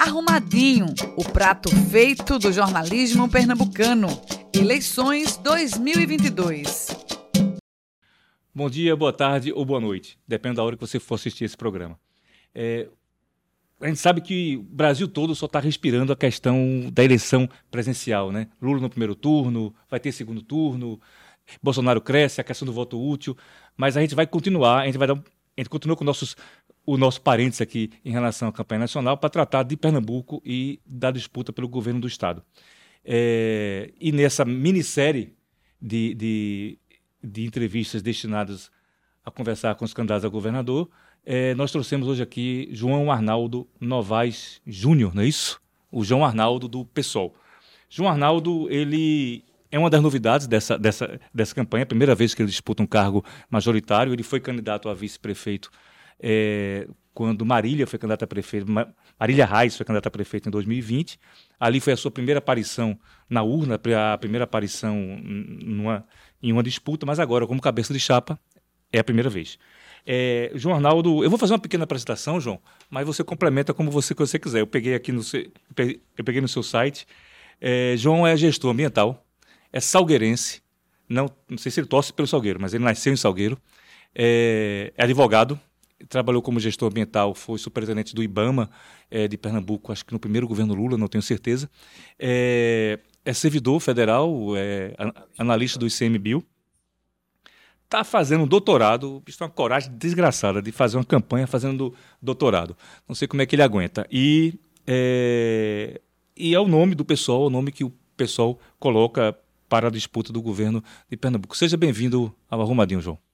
Arrumadinho, o prato feito do jornalismo pernambucano. Eleições 2022. Bom dia, boa tarde ou boa noite, depende da hora que você for assistir esse programa. É, a gente sabe que o Brasil todo só está respirando a questão da eleição presencial, né? Lula no primeiro turno, vai ter segundo turno, Bolsonaro cresce, a questão do voto útil, mas a gente vai continuar, a gente vai dar, a gente continua com nossos o nosso parênteses aqui em relação à campanha nacional para tratar de Pernambuco e da disputa pelo governo do Estado. É, e nessa minissérie de, de, de, entrevistas destinadas a conversar com os candidatos a governador, é, nós trouxemos hoje aqui João Arnaldo Novaes Júnior, não é isso? O João Arnaldo do PSOL. João Arnaldo, ele é uma das novidades dessa, dessa, dessa campanha, a primeira vez que ele disputa um cargo majoritário. Ele foi candidato a vice-prefeito é, quando Marília foi candidata a prefeito, Marília Reis foi candidata a prefeito em 2020. Ali foi a sua primeira aparição na urna, a primeira aparição numa, em uma disputa, mas agora, como cabeça de chapa, é a primeira vez. É, João Arnaldo, eu vou fazer uma pequena apresentação, João, mas você complementa como você, você quiser. Eu peguei aqui no, eu peguei no seu site. É, João é gestor ambiental, é salgueirense, não, não sei se ele torce pelo Salgueiro, mas ele nasceu em Salgueiro, é, é advogado, trabalhou como gestor ambiental, foi superintendente do IBAMA é, de Pernambuco, acho que no primeiro governo Lula, não tenho certeza. É, é servidor federal, é analista do ICMBio. Está fazendo um doutorado, isso é uma coragem desgraçada de fazer uma campanha fazendo doutorado. Não sei como é que ele aguenta. E é, e é o nome do pessoal, o nome que o pessoal coloca para a disputa do governo de Pernambuco. Seja bem-vindo ao Arrumadinho, João.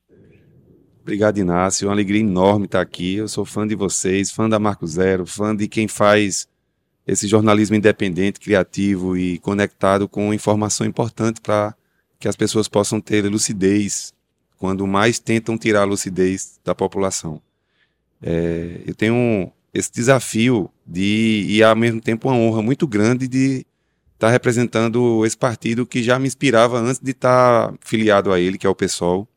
Obrigado, Inácio. É uma alegria enorme estar aqui. Eu sou fã de vocês, fã da Marco Zero, fã de quem faz esse jornalismo independente, criativo e conectado com informação importante para que as pessoas possam ter lucidez quando mais tentam tirar a lucidez da população. É, eu tenho esse desafio de, e ao mesmo tempo uma honra muito grande de estar representando esse partido que já me inspirava antes de estar filiado a ele, que é o PSOL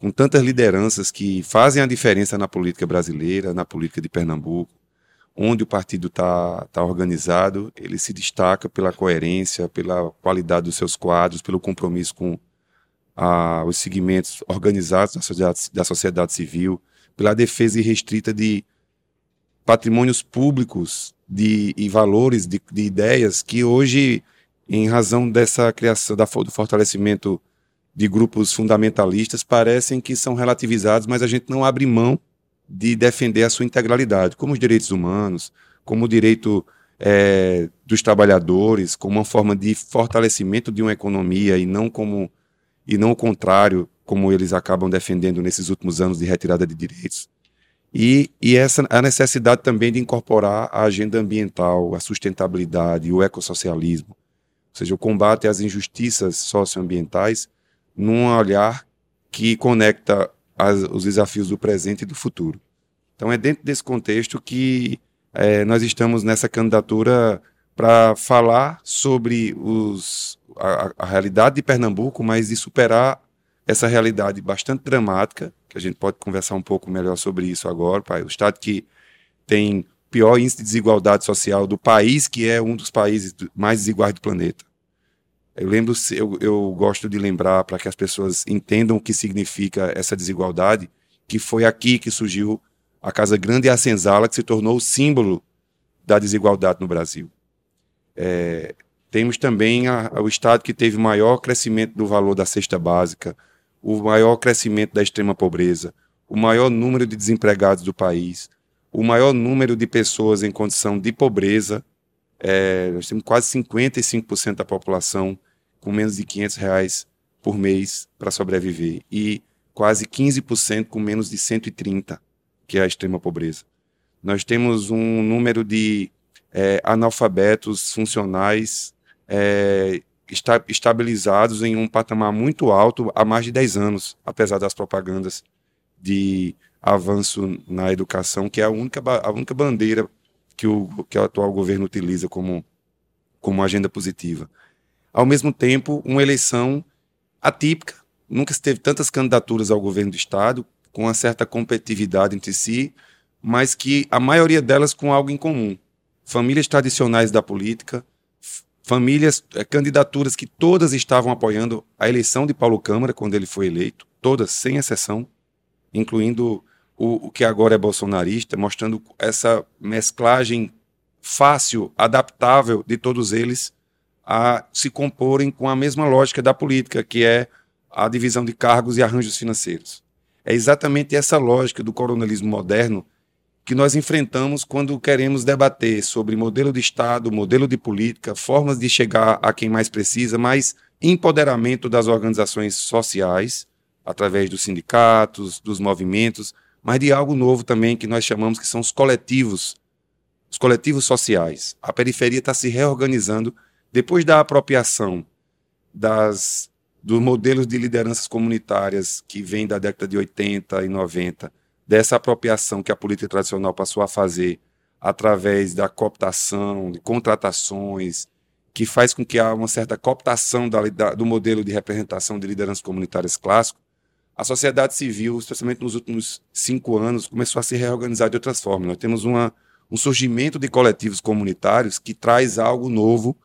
com tantas lideranças que fazem a diferença na política brasileira, na política de Pernambuco, onde o partido está tá organizado, ele se destaca pela coerência, pela qualidade dos seus quadros, pelo compromisso com a, os segmentos organizados da sociedade, da sociedade civil, pela defesa irrestrita de patrimônios públicos de, e valores de, de ideias que hoje, em razão dessa criação, da, do fortalecimento de grupos fundamentalistas parecem que são relativizados, mas a gente não abre mão de defender a sua integralidade, como os direitos humanos, como o direito é, dos trabalhadores, como uma forma de fortalecimento de uma economia e não como e não o contrário, como eles acabam defendendo nesses últimos anos de retirada de direitos. E, e essa a necessidade também de incorporar a agenda ambiental, a sustentabilidade, o ecossocialismo, ou seja, o combate às injustiças socioambientais num olhar que conecta as, os desafios do presente e do futuro. Então é dentro desse contexto que é, nós estamos nessa candidatura para falar sobre os, a, a, realidade de Pernambuco, mas de superar essa realidade bastante dramática, que a gente pode conversar um pouco melhor sobre isso agora, pai. O estado que tem pior índice de desigualdade social do país, que é um dos países mais desiguais do planeta. Eu lembro, eu, eu gosto de lembrar para que as pessoas entendam o que significa essa desigualdade, que foi aqui que surgiu a Casa Grande e a Senzala, que se tornou o símbolo da desigualdade no Brasil. É, temos também a, o estado que teve maior crescimento do valor da cesta básica, o maior crescimento da extrema pobreza, o maior número de desempregados do país, o maior número de pessoas em condição de pobreza. É, nós temos quase 55% da população com menos de 500 reais por mês para sobreviver e quase 15% com menos de 130, que é a extrema pobreza. Nós temos um número de é, analfabetos funcionais é, esta, estabilizados em um patamar muito alto há mais de 10 anos, apesar das propagandas de avanço na educação, que é a única, a única bandeira que o, que o atual governo utiliza como, como agenda positiva ao mesmo tempo, uma eleição atípica. Nunca se teve tantas candidaturas ao governo do Estado, com uma certa competitividade entre si, mas que a maioria delas com algo em comum. famílias tradicionais da política, famílias, é, candidaturas que todas estavam apoiando a eleição de Paulo Câmara quando ele foi eleito, todas, sem exceção, incluindo o, o que agora é bolsonarista, mostrando essa mesclagem fácil, adaptável de todos eles a se comporem com a mesma lógica da política, que é a divisão de cargos e arranjos financeiros. É exatamente essa lógica do coronelismo moderno que nós enfrentamos quando queremos debater sobre modelo de Estado, modelo de política, formas de chegar a quem mais precisa, mas empoderamento das organizações sociais, através dos sindicatos, dos movimentos, mas de algo novo também que nós chamamos que são os coletivos, os coletivos sociais. A periferia está se reorganizando depois da apropriação das dos modelos de lideranças comunitárias que vêm da década de 80 e 90 dessa apropriação que a política tradicional passou a fazer através da cooptação, de contratações, que faz com que há uma certa cooptação da, da, do modelo de representação de lideranças comunitárias clássico, a sociedade civil, especialmente nos últimos cinco anos, começou a se reorganizar de outras formas. Nós temos uma, um surgimento de coletivos comunitários que traz algo novo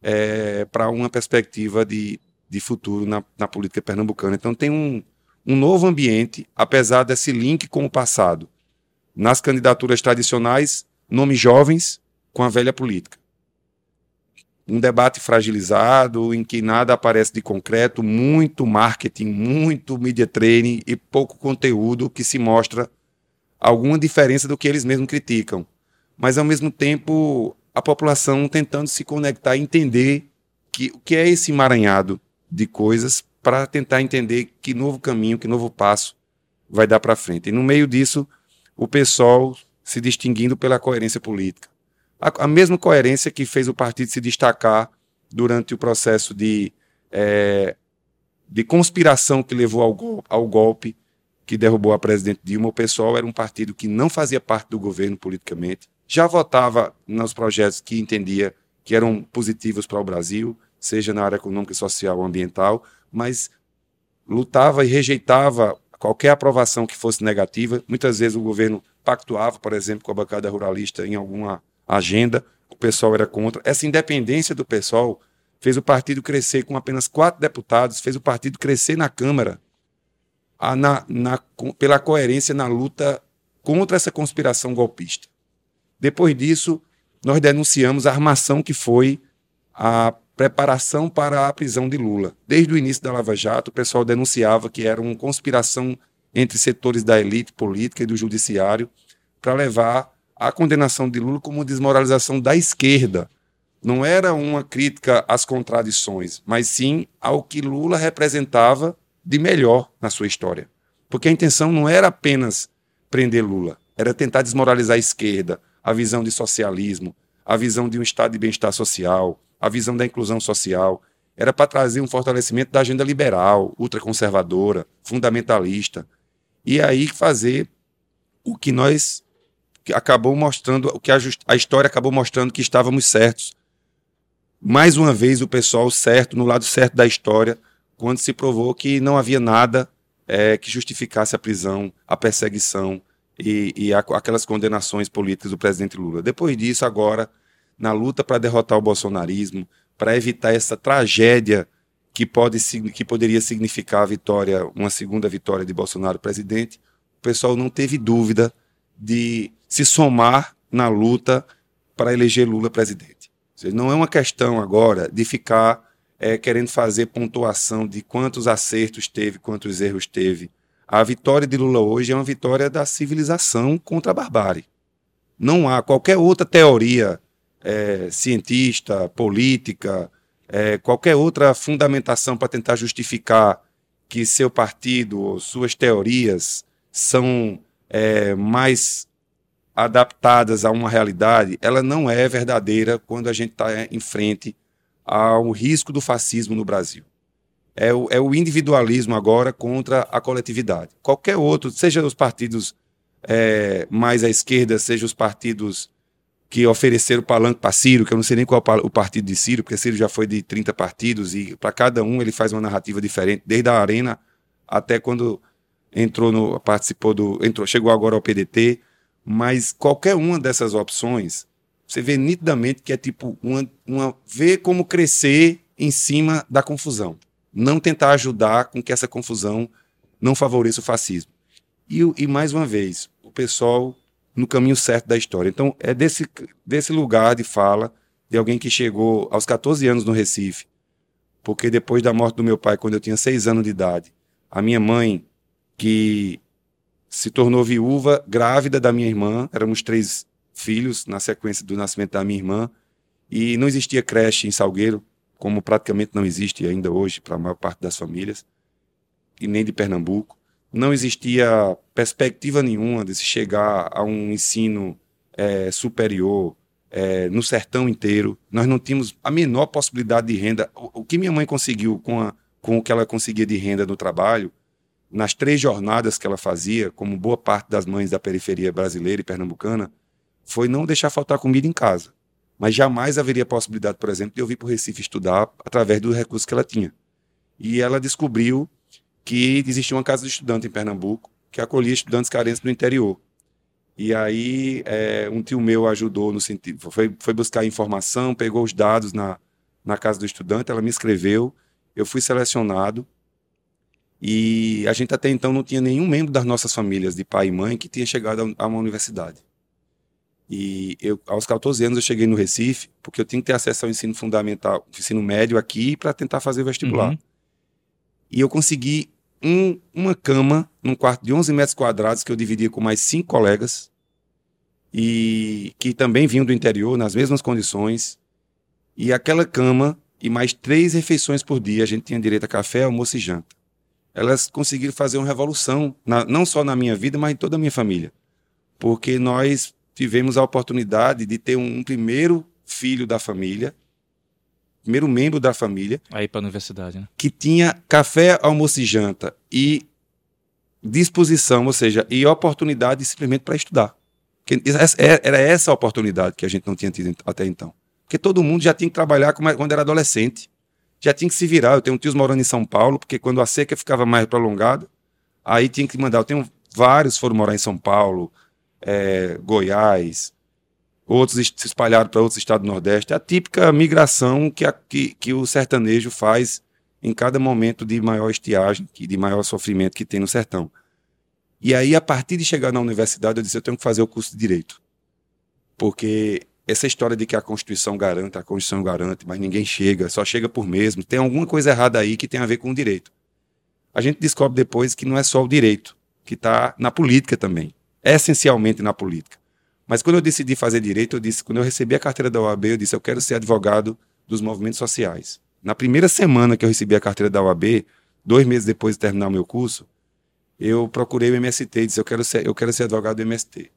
é, para uma perspectiva de, de futuro na, na política pernambucana. Então, tem um, um novo ambiente, apesar desse link com o passado. Nas candidaturas tradicionais, nomes jovens com a velha política. Um debate fragilizado, em que nada aparece de concreto, muito marketing, muito media training e pouco conteúdo que se mostra alguma diferença do que eles mesmos criticam. Mas, ao mesmo tempo, a população tentando se conectar e entender que, o que é esse emaranhado de coisas para tentar entender que novo caminho, que novo passo vai dar para frente. E no meio disso, o pessoal se distinguindo pela coerência política. A, a, mesma coerência que fez o partido se destacar durante o processo de, é, de conspiração que levou ao, ao golpe que derrubou a presidente Dilma. O pessoal era um partido que não fazia parte do governo politicamente, já votava nos projetos que entendia que eram positivos para o Brasil, seja na área econômica, social ou ambiental, mas lutava e rejeitava qualquer aprovação que fosse negativa. Muitas vezes o governo pactuava, por exemplo, com a bancada ruralista em alguma agenda, o pessoal era contra. Essa independência do pessoal fez o partido crescer com apenas quatro deputados, fez o partido crescer na Câmara a, na, na, pela coerência na luta contra essa conspiração golpista. Depois disso, nós denunciamos a armação que foi a preparação para a prisão de Lula. Desde o início da Lava Jato, o pessoal denunciava que era uma conspiração entre setores da elite política e do judiciário para levar a condenação de Lula como desmoralização da esquerda. Não era uma crítica às contradições, mas sim ao que Lula representava de melhor na sua história. Porque a intenção não era apenas prender Lula, era tentar desmoralizar a esquerda, a visão de socialismo, a visão de um estado de bem-estar social, a visão da inclusão social, era para trazer um fortalecimento da agenda liberal, ultraconservadora, fundamentalista, e aí fazer o que nós acabou mostrando, o que a, a história acabou mostrando que estávamos certos. Mais uma vez o pessoal certo, no lado certo da história, quando se provou que não havia nada é, que justificasse a prisão, a perseguição e, e a, aquelas condenações políticas do presidente Lula. Depois disso, agora na luta para derrotar o bolsonarismo, para evitar essa tragédia que, pode, que poderia significar a vitória, uma segunda vitória de Bolsonaro presidente, o pessoal não teve dúvida de se somar na luta para eleger Lula presidente. Seja, não é uma questão agora de ficar é, querendo fazer pontuação de quantos acertos teve, quantos erros teve. A vitória de Lula hoje é uma vitória da civilização contra a barbárie. Não há qualquer outra teoria é, cientista, política, é, qualquer outra fundamentação para tentar justificar que seu partido ou suas teorias são é, mais adaptadas a uma realidade, ela não é verdadeira quando a gente está em frente ao risco do fascismo no Brasil. É o, é o, individualismo agora contra a coletividade. Qualquer outro, seja os partidos é, mais à esquerda, seja os partidos que ofereceram palanque para Ciro, que eu não sei nem qual o partido de Ciro, porque Ciro já foi de 30 partidos e para cada um ele faz uma narrativa diferente, desde a Arena até quando entrou no participou do entrou, chegou agora ao PDT, mas qualquer uma dessas opções Você vê nitidamente que é tipo uma, uma ver como crescer em cima da confusão. Não tentar ajudar com que essa confusão não favoreça o fascismo. E, e mais uma vez, o pessoal no caminho certo da história. Então, é desse, desse lugar de fala de alguém que chegou aos 14 anos no Recife, porque depois da morte do meu pai, quando eu tinha 6 anos de idade, a minha mãe, que se tornou viúva, grávida da minha irmã, éramos três filhos na sequência do nascimento da minha irmã, e não existia creche em Salgueiro, como praticamente não existe ainda hoje para a maior parte das famílias, e nem de Pernambuco. Não existia perspectiva nenhuma de se chegar a um ensino é, superior é, no sertão inteiro. Nós não tínhamos a menor possibilidade de renda. O, o que minha mãe conseguiu com, a, com o que ela conseguia de renda no trabalho, nas três jornadas que ela fazia, como boa parte das mães da periferia brasileira e pernambucana, foi não deixar faltar comida em casa. Mas jamais haveria possibilidade, por exemplo, de eu vir para o Recife estudar através dos recursos que ela tinha. E ela descobriu que existia uma casa de estudante em Pernambuco que acolhia estudantes carentes do interior. E aí é, um tio meu ajudou no sentido, foi, foi buscar informação, pegou os dados na, na casa do estudante, ela me escreveu, eu fui selecionado e a gente até então não tinha nenhum membro das nossas famílias, de pai e mãe, que tinha chegado a uma universidade. E eu, aos 14 anos eu cheguei no Recife, porque eu tinha que ter acesso ao ensino fundamental, ensino médio aqui, para tentar fazer o vestibular. Uhum. E eu consegui um, uma cama num quarto de 11 metros quadrados que eu dividia com mais cinco colegas, e que também vinham do interior, nas mesmas condições. E aquela cama e mais três refeições por dia, a gente tinha direito a café, almoço e janta. Elas conseguiram fazer uma revolução, na, não só na minha vida, mas em toda a minha família. Porque nós tivemos a oportunidade de ter um, um primeiro filho da família, primeiro membro da família. Aí para a universidade, né? Que tinha café, almoço e janta e disposição, ou seja, e oportunidade simplesmente para estudar. É, era essa a oportunidade que a gente não tinha tido até então. Porque todo mundo já tinha que trabalhar quando era adolescente. Já tinha que se virar. Eu tenho tios morando em São Paulo, porque quando a seca ficava mais prolongada, aí tinha que mandar. Eu tenho vários foram morar em São Paulo, é, Goiás, outros se espalharam para outros estados do Nordeste. É a típica migração que, a, que, que o sertanejo faz em cada momento de maior estiagem, de maior sofrimento que tem no sertão. E aí, a partir de chegar na universidade, eu disse: eu tenho que fazer o curso de Direito. Porque essa história de que a Constituição garante, a Constituição garante, mas ninguém chega, só chega por mesmo, tem alguma coisa errada aí que tem a ver com o direito. A gente descobre depois que não é só o direito, que está na política também essencialmente na política. Mas quando eu decidi fazer direito, eu disse, quando eu recebi a carteira da OAB, eu disse, eu quero ser advogado dos movimentos sociais. Na primeira semana que eu recebi a carteira da OAB, dois meses depois de terminar o meu curso, eu procurei o MST e disse, eu quero ser, eu quero ser advogado do MST.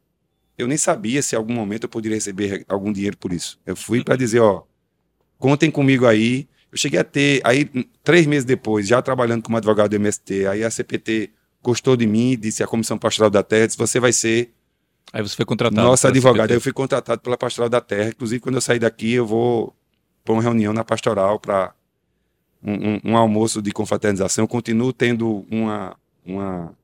Eu nem sabia se em algum momento eu poderia receber algum dinheiro por isso. Eu fui para dizer, ó, contem comigo aí. Eu cheguei a ter, aí três meses depois, já trabalhando como advogado do MST, aí a CPT gostou de mim, disse a Comissão Pastoral da Terra, disse, você vai ser Aí você foi contratado. Nossa advogado. Aí eu fui contratado pela Pastoral da Terra. Inclusive, quando eu sair daqui, eu vou para uma reunião na Pastoral para um, um, um, almoço de confraternização. Eu continuo tendo uma, uma,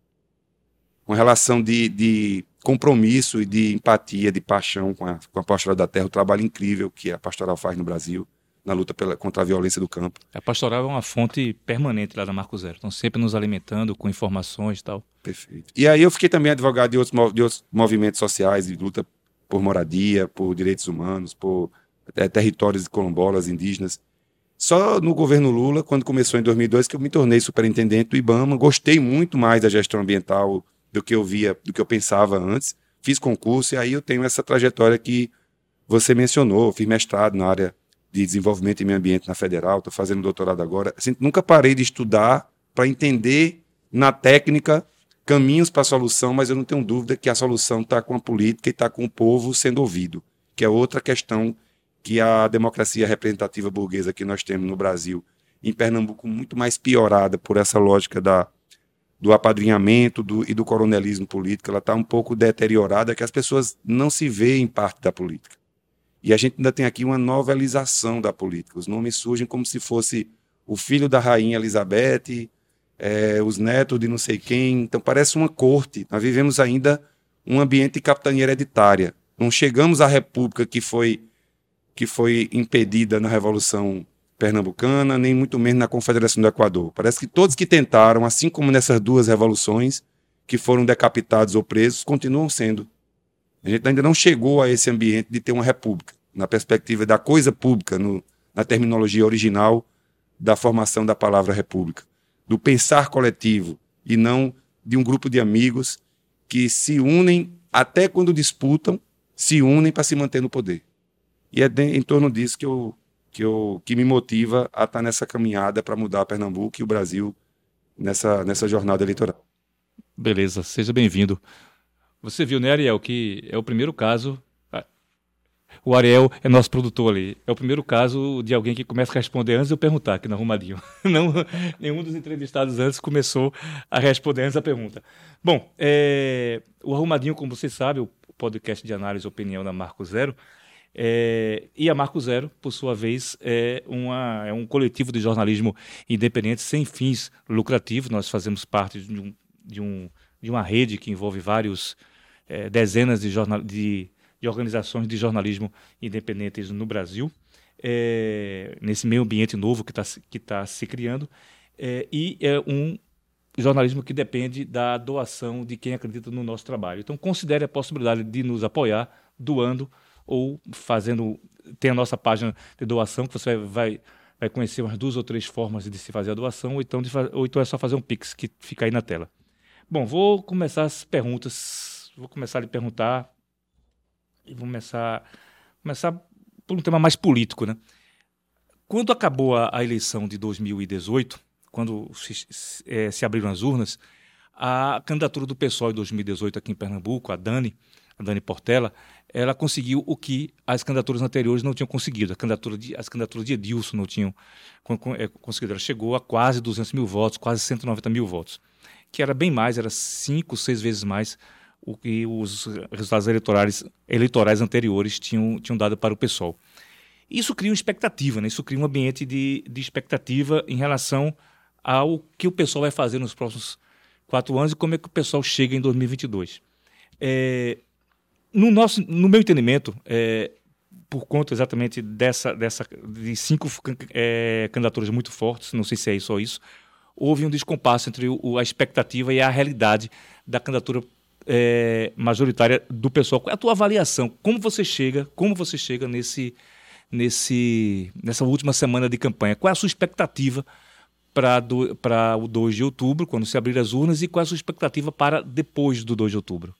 uma relação de, de compromisso e de empatia, de paixão com a, com a Pastoral da Terra, o trabalho incrível que a Pastoral faz no Brasil na luta pela, contra a violência do campo. A pastoral é uma fonte permanente lá da Marco Zero, estão sempre nos alimentando com informações e tal. Perfeito. E aí eu fiquei também advogado de outros, de outros movimentos sociais de luta por moradia, por direitos humanos, por é, territórios de colombolas, indígenas. Só no governo Lula, quando começou em 2002, que eu me tornei superintendente do IBAMA, gostei muito mais da gestão ambiental do que eu via, do que eu pensava antes. Fiz concurso e aí eu tenho essa trajetória que você mencionou, fiz mestrado na área de desenvolvimento e meio ambiente na federal, estou fazendo doutorado agora. Assim, nunca parei de estudar para entender na técnica caminhos para a solução, mas eu não tenho dúvida que a solução está com a política e está com o povo sendo ouvido, que é outra questão que a democracia representativa burguesa que nós temos no Brasil, em Pernambuco, muito mais piorada por essa lógica da, do apadrinhamento do, e do coronelismo político, ela está um pouco deteriorada, que as pessoas não se veem parte da política. E a gente ainda tem aqui uma novelização da política. Os nomes surgem como se fosse o filho da rainha Elizabeth, é, os netos de não sei quem. Então parece uma corte. Nós vivemos ainda um ambiente de capitania hereditária. não chegamos à república que foi que foi impedida na Revolução Pernambucana, nem muito menos na Confederação do Equador. Parece que todos que tentaram, assim como nessas duas revoluções, que foram decapitados ou presos, continuam sendo. A gente ainda não chegou a esse ambiente de ter uma república, na perspectiva da coisa pública, no, na terminologia original da formação da palavra república, do pensar coletivo e não de um grupo de amigos que se unem até quando disputam, se unem para se manter no poder. E é de, em torno disso que eu, que eu que me motiva a estar nessa caminhada para mudar Pernambuco e o Brasil nessa, nessa jornada eleitoral. Beleza, seja bem-vindo. Você viu, né, Ariel, que é o primeiro caso. O Ariel é nosso produtor ali. É o primeiro caso de alguém que começa a responder antes de eu perguntar aqui na Arrumadinho. Não, nenhum dos entrevistados antes começou a responder antes da pergunta. Bom, é, o Arrumadinho, como você sabe, o podcast de análise e opinião da Marco Zero, é, e a Marco Zero, por sua vez, é, uma, é um coletivo de jornalismo independente sem fins lucrativos. Nós fazemos parte de, um, de, um, de uma rede que envolve vários é, dezenas de, jornal, de, de, organizações de jornalismo independentes no Brasil, é, nesse meio ambiente novo que está que tá se criando. É, e é um jornalismo que depende da doação de quem acredita no nosso trabalho. Então, considere a possibilidade de nos apoiar doando ou fazendo. Tem a nossa página de doação, que você vai, vai conhecer umas duas ou três formas de se fazer a doação, ou então, de, ou então é só fazer um Pix, que fica aí na tela. Bom, vou começar as perguntas. Vou começar a lhe perguntar. E vou começar, começar por um tema mais político, né? Quando acabou a, a eleição de 2018, quando se, é, se, abriram as urnas, a candidatura do PSOL em 2018 aqui em Pernambuco, a Dani, a Dani Portela, ela conseguiu o que as candidaturas anteriores não tinham conseguido. A candidatura de, as candidaturas de Edilson não tinham é, conseguido. Ela chegou a quase 200 mil votos, quase 190 mil votos, que era bem mais, era cinco, seis vezes mais o que os resultados eleitorais, eleitorais anteriores tinham, tinham dado para o PSOL. Isso cria uma expectativa, né? isso cria um ambiente de, de expectativa em relação ao que o pessoal vai fazer nos próximos quatro anos e como é que o pessoal chega em 2022. É, no, nosso, no meu entendimento, é, por conta exatamente dessa, dessa de cinco é, candidaturas muito fortes, não sei se é só isso, houve um descompasso entre o, a expectativa e a realidade da candidatura é, majoritária do pessoal. Qual é a tua avaliação? Como você chega? Como você chega nesse, nesse, nessa última semana de campanha? Qual é a sua expectativa para o 2 de outubro, quando se abrir as urnas, e qual é a sua expectativa para depois do 2 de outubro?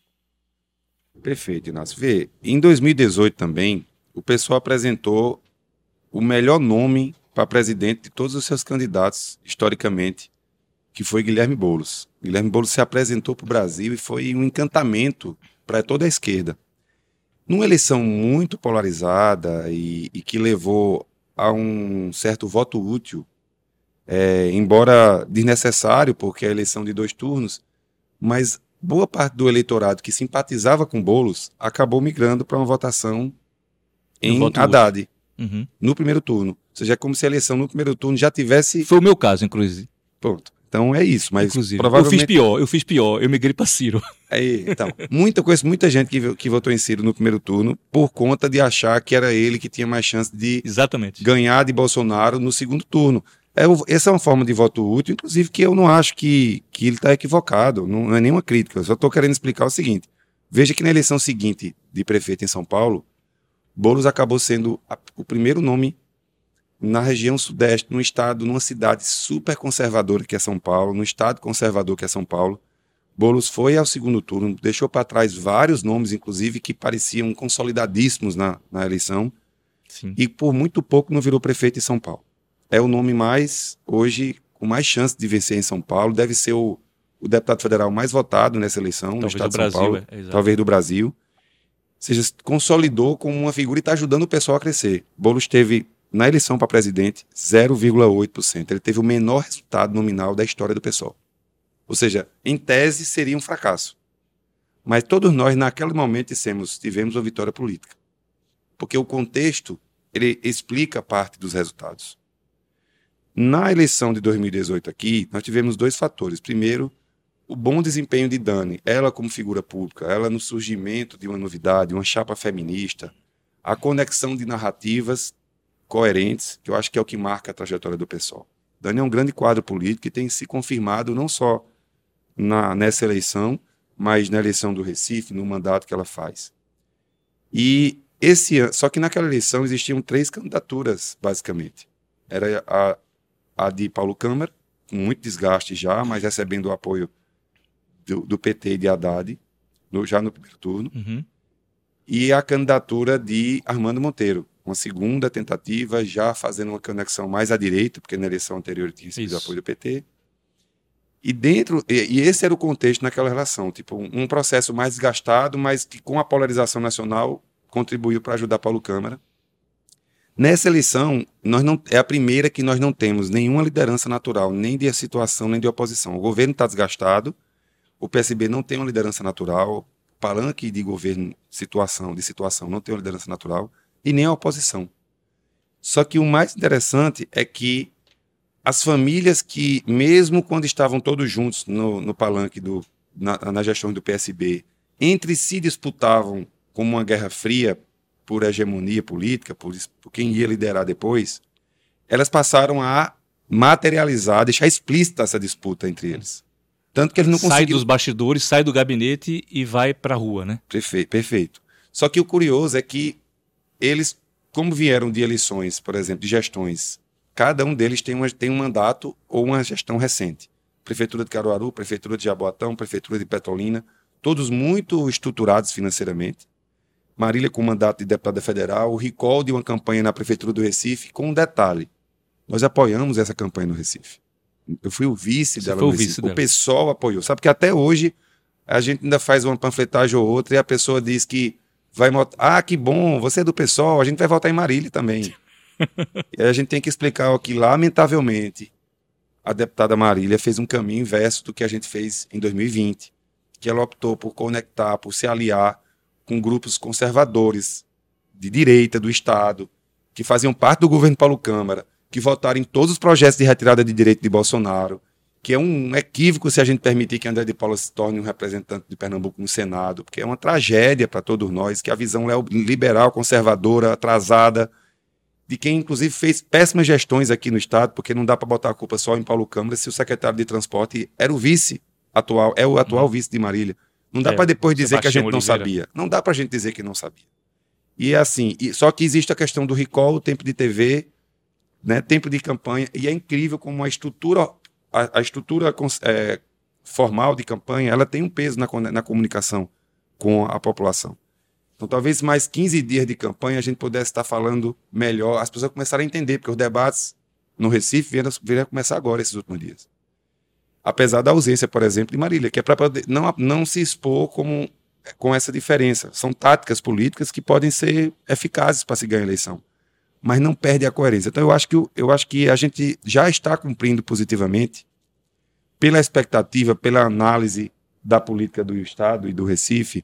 Perfeito, Inácio. Vê, em 2018 também, o pessoal apresentou o melhor nome para presidente de todos os seus candidatos, historicamente, que foi Guilherme Boulos. Guilherme Boulos se apresentou para o Brasil e foi um encantamento para toda a esquerda. Numa eleição muito polarizada e, e que levou a um certo voto útil, é, embora desnecessário, porque é a eleição de dois turnos, mas boa parte do eleitorado que simpatizava com Bolos acabou migrando para uma votação em Haddad uhum. no primeiro turno. Ou seja, é como se a eleição no primeiro turno já tivesse. Foi o meu caso, inclusive. Pronto. Então é isso, mas Inclusive, provavelmente... Eu fiz pior, eu fiz pior, eu migrei para Ciro. Aí, então, muita coisa, muita gente que, que votou em Ciro no primeiro turno por conta de achar que era ele que tinha mais chance de Exatamente. ganhar de Bolsonaro no segundo turno. É, essa é uma forma de voto útil, inclusive que eu não acho que, que ele está equivocado, não, não, é nenhuma crítica, eu só estou querendo explicar o seguinte. Veja que na eleição seguinte de prefeito em São Paulo, Boulos acabou sendo a, o primeiro nome na região sudeste, num estado, numa cidade super conservadora que é São Paulo, no estado conservador que é São Paulo. Boulos foi ao segundo turno, deixou para trás vários nomes, inclusive, que pareciam consolidadíssimos na, na eleição, Sim. e por muito pouco não virou prefeito em São Paulo é o nome mais, hoje, com mais chance de vencer em São Paulo. Deve ser o, o deputado federal mais votado nessa eleição talvez no estado de São Brasil, Paulo, é, talvez do Brasil. Ou seja, consolidou como uma figura e está ajudando o pessoal a crescer. Boulos teve, na eleição para presidente, 0,8%. Ele teve o menor resultado nominal da história do pessoal. Ou seja, em tese, seria um fracasso. Mas todos nós, naquele momento, dissemos, tivemos uma vitória política. Porque o contexto, ele explica parte dos resultados. Na eleição de 2018 aqui, nós tivemos dois fatores. Primeiro, o bom desempenho de Dani, ela como figura pública, ela no surgimento de uma novidade, uma chapa feminista, a conexão de narrativas coerentes, que eu acho que é o que marca a trajetória do pessoal. Dani é um grande quadro político que tem se confirmado não só na, nessa eleição, mas na eleição do Recife, no mandato que ela faz. E esse só que naquela eleição existiam três candidaturas, basicamente. Era a, a de Paulo Câmara, com muito desgaste já, mas recebendo o apoio do, do PT e de Haddad, no, já no primeiro turno, uhum. e a candidatura de Armando Monteiro, uma segunda tentativa, já fazendo uma conexão mais à direita, porque na eleição anterior tinha recebido apoio do PT. E dentro, e, esse era o contexto naquela relação, tipo, um, um processo mais desgastado, mas que com a polarização nacional contribuiu para ajudar Paulo Câmara. Nessa eleição, nós não, é a primeira que nós não temos nenhuma liderança natural, nem de situação, nem de oposição. O governo está desgastado, o PSB não tem uma liderança natural, palanque de governo, situação, de situação, não tem uma liderança natural, e nem a oposição. Só que o mais interessante é que as famílias que, mesmo quando estavam todos juntos no, no palanque, do, na, na gestão do PSB, entre si disputavam como uma guerra fria por hegemonia política, por, por quem ia liderar depois, elas passaram a materializar, deixar explícita essa disputa entre eles. Tanto que eles não sai conseguiram... dos bastidores, sai do gabinete e vai para a rua, né? Perfeito, perfeito. Só que o curioso é que eles, como vieram de eleições, por exemplo, de gestões, cada um deles tem, uma, tem um mandato ou uma gestão recente. Prefeitura de Caruaru, Prefeitura de Jaboatão, Prefeitura de Petrolina, todos muito estruturados financeiramente. Marília com mandato de deputada federal, o recall de uma campanha na Prefeitura do Recife, com um detalhe. Nós apoiamos essa campanha no Recife. Eu fui o vice Você dela. Foi o, vice dela. o pessoal apoiou. Sabe que até hoje a gente ainda faz uma panfletagem ou outra e a pessoa diz que vai Ah, que bom, você é do pessoal, a gente vai votar em Marília também. e a gente tem que explicar que, lamentavelmente, a deputada Marília fez um caminho inverso do que a gente fez em 2020. Que ela optou por conectar, por se aliar com grupos conservadores de direita do Estado, que faziam parte do governo Paulo Câmara, que votaram em todos os projetos de retirada de direito de Bolsonaro, que é um equívoco se a gente permitir que André de Paula se torne um representante de Pernambuco no Senado, porque é uma tragédia para todos nós, que a visão liberal, conservadora, atrasada, de quem inclusive fez péssimas gestões aqui no Estado, porque não dá para botar a culpa só em Paulo Câmara se o secretário de Transporte era o vice atual, é o atual hum. vice de Marília. Não dá é, para depois dizer Sebastião que a gente não sabia. Não dá para a gente dizer que não sabia. E é assim, e, só que existe a questão do recall, o tempo de TV, né, tempo de campanha, e é incrível como a estrutura, a, a estrutura é, formal de campanha, ela tem um peso na, na comunicação com a população. Então, talvez mais 15 dias de campanha a gente pudesse estar falando melhor, as pessoas começaram a entender, porque os debates no Recife vieram, vieram começar agora, esses últimos dias. Apesar da ausência, por exemplo, de Marília, que é para não, não se expor como, com essa diferença. São táticas políticas que podem ser eficazes para se ganhar a eleição mas não perde a coerência. Então eu acho que, eu acho que a gente já está cumprindo positivamente pela expectativa, pela análise da política do Estado e do Recife,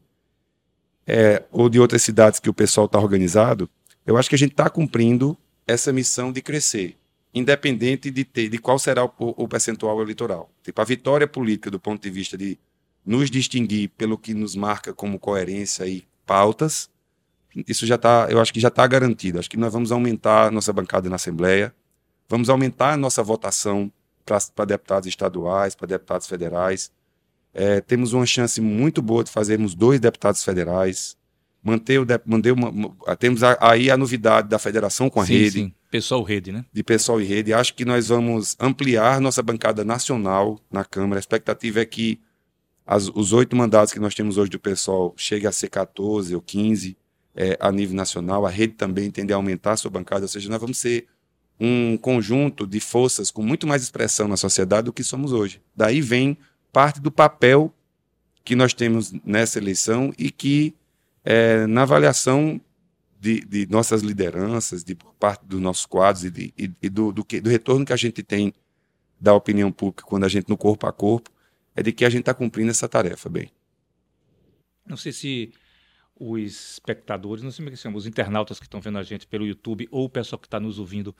é, ou de outras cidades que o pessoal está organizado, eu acho que a gente está cumprindo essa missão de crescer, independente de ter, de qual será o, o, percentual eleitoral. Tipo, a vitória política do ponto de vista de nos distinguir pelo que nos marca como coerência e pautas, isso já está, eu acho que já está garantido. Acho que nós vamos aumentar a nossa bancada na Assembleia, vamos aumentar a nossa votação para deputados estaduais, para deputados federais. É, temos uma chance muito boa de fazermos dois deputados federais. Manter o manter uma, temos aí a novidade da federação com a sim, rede. Sim. Pessoal rede, né? De pessoal e rede. Acho que nós vamos ampliar nossa bancada nacional na Câmara. A expectativa é que as, os oito mandatos que nós temos hoje do pessoal chegue a ser 14 ou 15 é, a nível nacional, a rede também tende a aumentar a sua bancada, ou seja, nós vamos ser um conjunto de forças com muito mais expressão na sociedade do que somos hoje. Daí vem parte do papel que nós temos nessa eleição e que, é, na avaliação de, de, nossas lideranças, de parte dos nossos quadros e, de, e, e do, do, que, do retorno que a gente tem da opinião pública quando a gente no corpo a corpo, é de que a gente está cumprindo essa tarefa bem. Não sei se os espectadores, não sei como é que chama, os internautas que estão vendo a gente pelo YouTube ou o pessoal que está nos ouvindo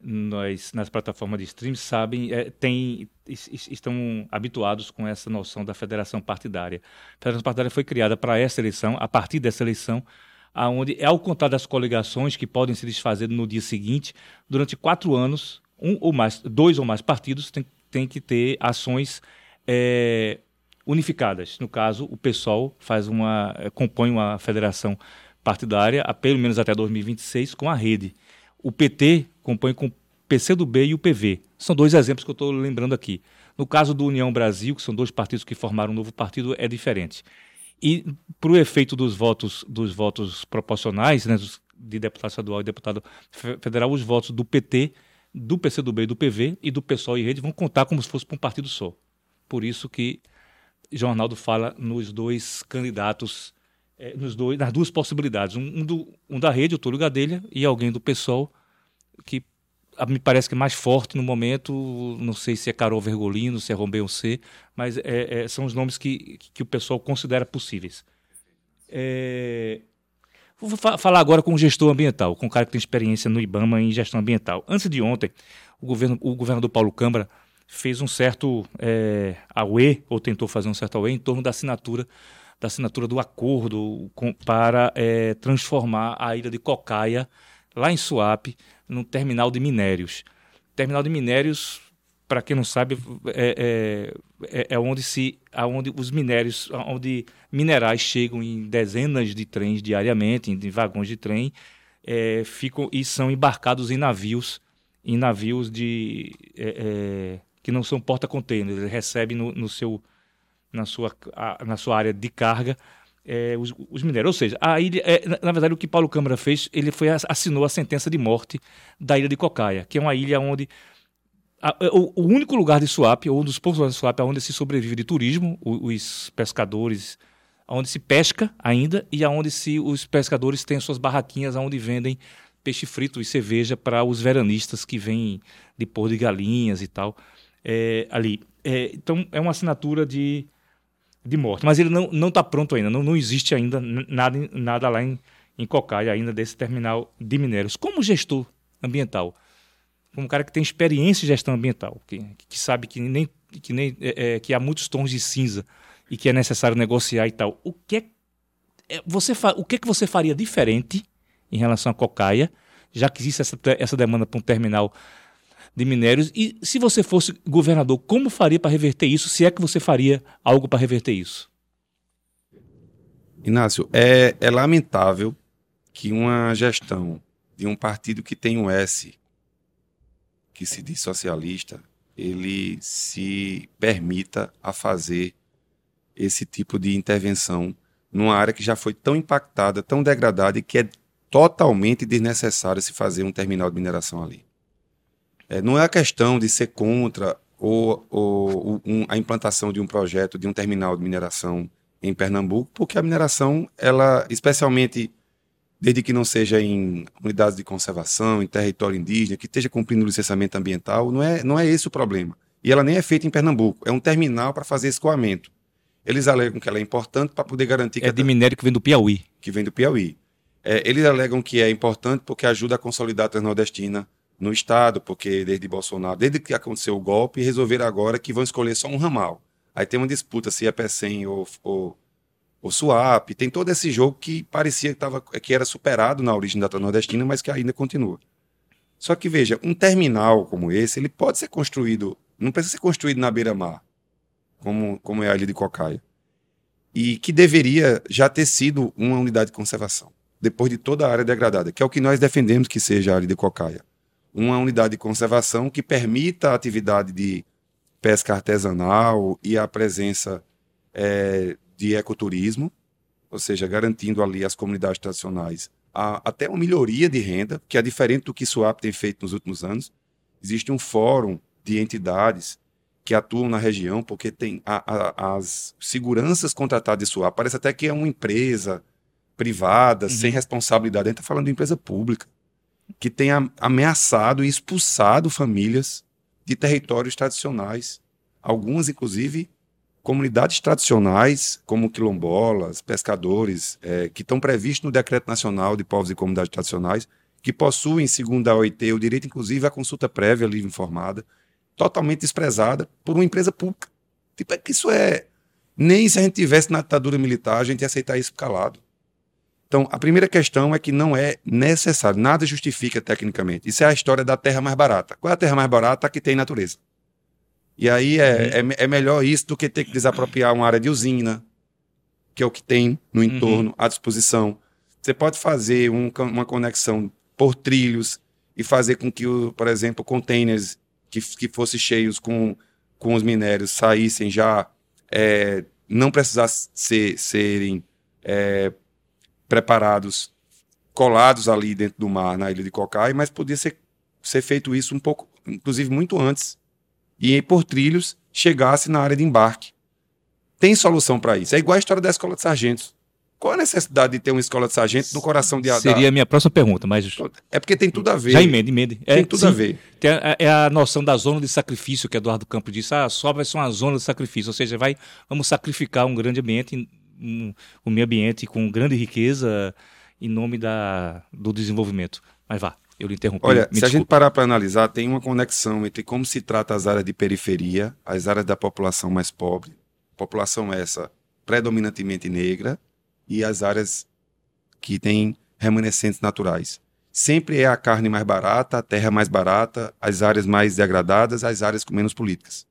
nós, nas plataformas de stream sabem, é, tem, estão habituados com essa noção da federação partidária. A federação partidária foi criada para essa eleição, a partir dessa eleição, aonde é ao contar das coligações que podem se desfazer no dia seguinte, durante quatro anos, um ou mais, dois ou mais partidos têm, têm que ter ações é, unificadas. No caso, o PSOL faz uma, é, compõe uma federação partidária, a pelo menos até 2026, com a rede. O PT compõe com o PCdoB e o PV. São dois exemplos que eu estou lembrando aqui. No caso do União Brasil, que são dois partidos que formaram um novo partido, é diferente. E para o efeito dos votos, dos votos proporcionais, né, de deputado estadual e deputado federal, os votos do PT, do PCdoB e do PV e do PSOL e Rede vão contar como se fosse para um partido só. Por isso que Jornaldo fala nos dois candidatos, é, nos dois, nas duas possibilidades. Um, um, do, um da Rede, o Túlio Gadelha, e alguém do PSOL, que me parece que mais forte no momento, não sei se é Carol Vergolino, se é Romeu C, mas é, é, são os nomes que, que o pessoal considera possíveis. É... Vou fa falar agora com o gestor ambiental, com o cara que tem experiência no IBAMA em gestão ambiental. Antes de ontem, o, governo, o governador Paulo Câmara fez um certo é, auê, ou tentou fazer um certo auê, em torno da assinatura da assinatura do acordo com, para é, transformar a ilha de Cocaia, lá em Suape, num terminal de minérios. Terminal de minérios, para quem não sabe, é, é, é, onde, se, onde os minérios, onde minerais chegam em dezenas de trens diariamente, em, em vagões de trem, é, ficam e são embarcados em navios, em navios de é, é, que não são porta-containers, ele recebe no, no, seu, na, sua, na sua área de carga é, os, os, minérios. Ou seja, a ilha, é, na, verdade, o que Paulo Câmara fez, ele foi assinou a sentença de morte da ilha de Cocaia, que é uma ilha onde a, o, o, único lugar de Suape, ou um dos poucos lugares de Suape, onde se sobrevive de turismo, os, os pescadores, onde se pesca ainda e aonde se os pescadores têm suas barraquinhas onde vendem peixe frito e cerveja para os veranistas que vêm de pôr de galinhas e tal é, ali. É, então é uma assinatura de, de morte, mas ele não está pronto ainda, não, não existe ainda nada, nada lá em, em Cocaia ainda desse terminal de minérios. Como gestor ambiental, como um cara que tem experiência em gestão ambiental, que, que sabe que nem, que, nem, é, é que há muitos tons de cinza e que é necessário negociar e tal, o que é, é você o que, é que você faria diferente em relação a Cocaia, já que existe essa, essa demanda para um terminal de minérios. E se você fosse governador, como faria para reverter isso? Se é que você faria algo para reverter isso? Inácio, é, é lamentável que uma gestão de um partido que tem um S, que se diz socialista, ele se permita a fazer esse tipo de intervenção numa área que já foi tão impactada, tão degradada e que é totalmente desnecessário se fazer um terminal de mineração ali. É, não é a questão de ser contra ou, ou um, a implantação de um projeto de um terminal de mineração em Pernambuco, porque a mineração, ela, especialmente desde que não seja em unidades de conservação, em território indígena, que esteja cumprindo o licenciamento ambiental, não é, não é esse o problema. E ela nem é feita em Pernambuco, é um terminal para fazer escoamento. Eles alegam que ela é importante para poder garantir que. É de minério que vem do Piauí. Que vem do Piauí. É, eles alegam que é importante porque ajuda a consolidar a Transnordestina no Estado, porque desde Bolsonaro, desde que aconteceu o golpe, resolveram agora que vão escolher só um ramal. Aí tem uma disputa se é PECEM ou, ou, ou SUAP, tem todo esse jogo que parecia que, tava, que era superado na origem da nordestina, mas que ainda continua. Só que veja, um terminal como esse, ele pode ser construído, não precisa ser construído na beira-mar, como, como é a ilha de Cocaia. E que deveria já ter sido uma unidade de conservação, depois de toda a área degradada, que é o que nós defendemos que seja a ilha de Cocaia uma unidade de conservação que permita a atividade de pesca artesanal e a presença é, de ecoturismo, ou seja, garantindo ali às comunidades tradicionais a, até uma melhoria de renda, que é diferente do que SUAP tem feito nos últimos anos. Existe um fórum de entidades que atuam na região, porque tem a, a, as seguranças contratadas de SUAP, parece até que é uma empresa privada, uhum. sem responsabilidade. A gente está falando de empresa pública que tem ameaçado e expulsado famílias de territórios tradicionais. Algumas, inclusive, comunidades tradicionais, como quilombolas, pescadores, é, que estão previstos no Decreto Nacional de Povos e Comunidades Tradicionais, que possuem, segundo a OIT, o direito, inclusive, à consulta prévia livre informada, totalmente desprezada por uma empresa pública. Tipo, é que isso é. Nem se a gente tivesse na ditadura militar, a gente ia aceitar isso calado. Então, a primeira questão é que não é necessário, nada justifica tecnicamente. Isso é a história da terra mais barata. Qual é a terra mais barata? Que tem natureza. E aí é, uhum. é, é, melhor isso do que ter que desapropriar uma área de usina, que é o que tem no uhum. entorno uhum. à disposição. Você pode fazer um, uma conexão por trilhos e fazer com que, por exemplo, containers que, que fossem cheios com, com os minérios saíssem já, é, não precisassem ser, serem é, preparados, colados ali dentro do mar, na ilha de Cocai, mas podia ser, ser feito isso um pouco, inclusive muito antes, e por trilhos chegasse na área de embarque. Tem solução para isso. É igual a história da escola de sargentos. Qual a necessidade de ter uma escola de sargento no coração de Seria a minha próxima pergunta, mas. É porque tem tudo a ver. Já emende, emende. É, tem tudo sim, a ver. A, é a noção da zona de sacrifício que Eduardo Campos disse. Ah, só vai ser uma zona de sacrifício. Ou seja, vai, vamos sacrificar um grande ambiente um, um meio ambiente com grande riqueza em nome da, do desenvolvimento. Mas vá, eu lhe interrompi. Olha, se desculpe. a gente parar para analisar, tem uma conexão entre como se trata as áreas de periferia, as áreas da população mais pobre, população essa predominantemente negra, e as áreas que têm remanescentes naturais. Sempre é a carne mais barata, a terra mais barata, as áreas mais degradadas, as áreas com menos políticas.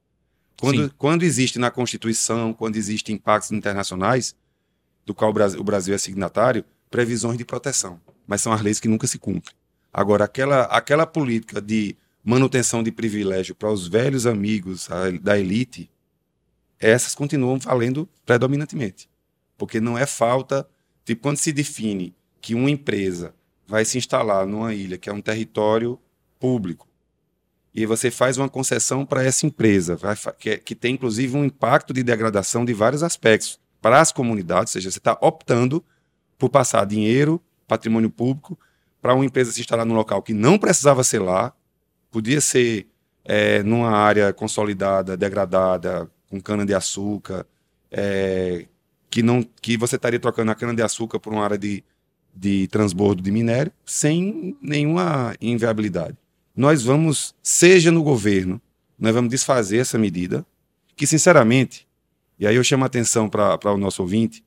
Quando, quando existe na Constituição, quando existem impactos internacionais, do qual o Brasil, é signatário, previsões de proteção. Mas são as leis que nunca se cumprem. Agora, aquela, aquela política de manutenção de privilégio para os velhos amigos da elite, essas continuam valendo predominantemente. Porque não é falta. Tipo, quando se define que uma empresa vai se instalar numa ilha que é um território público, e você faz uma concessão para essa empresa, vai, que, que tem inclusive um impacto de degradação de vários aspectos para as comunidades, ou seja, você está optando por passar dinheiro, patrimônio público, para uma empresa se instalar num local que não precisava ser lá, podia ser é, numa área consolidada, degradada, com cana-de-açúcar, é, que, não, que você estaria trocando a cana-de-açúcar por uma área de, de transbordo de minério, sem nenhuma inviabilidade. Nós vamos, seja no governo, nós vamos desfazer essa medida, que sinceramente e aí eu chamo a atenção para o nosso ouvinte,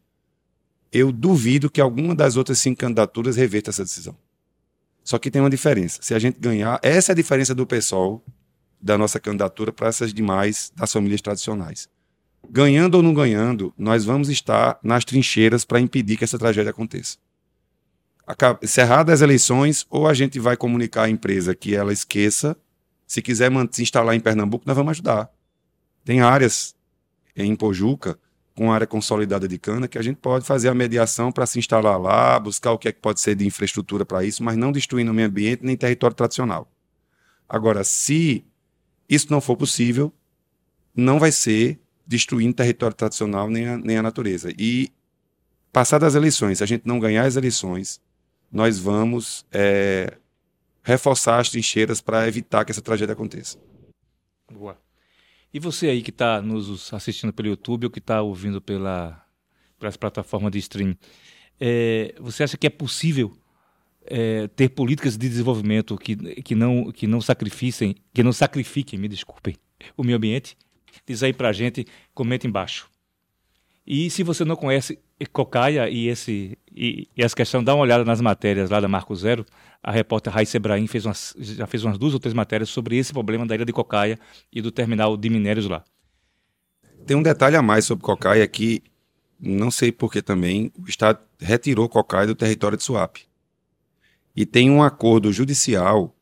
eu duvido que alguma das outras cinco candidaturas reverta essa decisão. Só que tem uma diferença. Se a gente ganhar, essa é a diferença do PSOL, da nossa candidatura, para essas demais das famílias tradicionais. Ganhando ou não ganhando, nós vamos estar nas trincheiras para impedir que essa tragédia aconteça. Cerradas as eleições, ou a gente vai comunicar à empresa que ela esqueça, se quiser se instalar em Pernambuco, nós vamos ajudar. Tem áreas em Pojuca, com área consolidada de cana, que a gente pode fazer a mediação para se instalar lá, buscar o que é que pode ser de infraestrutura para isso, mas não destruindo o meio ambiente nem território tradicional. Agora, se isso não for possível, não vai ser destruindo território tradicional nem a, nem a natureza. E, passadas as eleições, se a gente não ganhar as eleições, nós vamos é, reforçar as trincheiras para evitar que essa tragédia aconteça. Boa. E você aí que está nos assistindo pelo YouTube ou que está ouvindo pela, pelas plataformas de stream, é, você acha que é possível é, ter políticas de desenvolvimento que, que, não, que não sacrifiquem, que não sacrifiquem, me desculpem, o meio ambiente? Diz aí para a gente, comenta embaixo. E se você não conhece Cocaia e, esse, e, e essa questão, dá uma olhada nas matérias lá da Marco Zero. A repórter Raíssa Ebrahim fez umas, já fez umas duas ou três matérias sobre esse problema da ilha de Cocaia e do terminal de minérios lá. Tem um detalhe a mais sobre Cocaia que não sei por que também o Estado retirou Cocaia do território de Suape. E tem um acordo judicial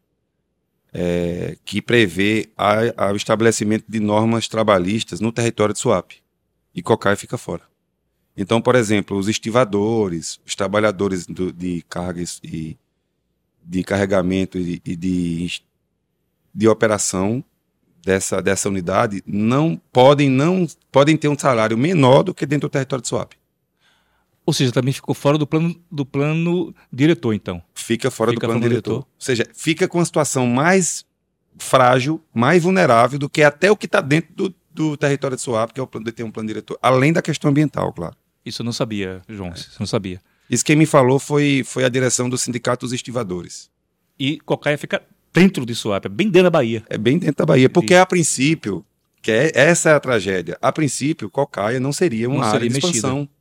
é, que prevê o estabelecimento de normas trabalhistas no território de Suape e Cocai fica fora. Então, por exemplo, os estivadores, os trabalhadores do, de cargas e de carregamento e, e de, de operação dessa, dessa unidade não podem não podem ter um salário menor do que dentro do território de Suape. Ou seja, também ficou fora do plano do plano diretor, então. Fica fora fica do plano diretor. diretor. Ou seja, fica com uma situação mais frágil, mais vulnerável do que até o que está dentro do, do território de Suape, que é o plano de ter um plano diretor, além da questão ambiental, claro. Isso eu não sabia, João, é. isso eu não sabia. Isso quem me falou foi, foi a direção do Sindicato dos Estivadores. E Cocaia fica dentro de Suape, é bem dentro da Bahia. É bem dentro da Bahia, porque a princípio, que é, essa é a tragédia, a princípio, Cocaia não seria uma Não área seria de expansão. mexida.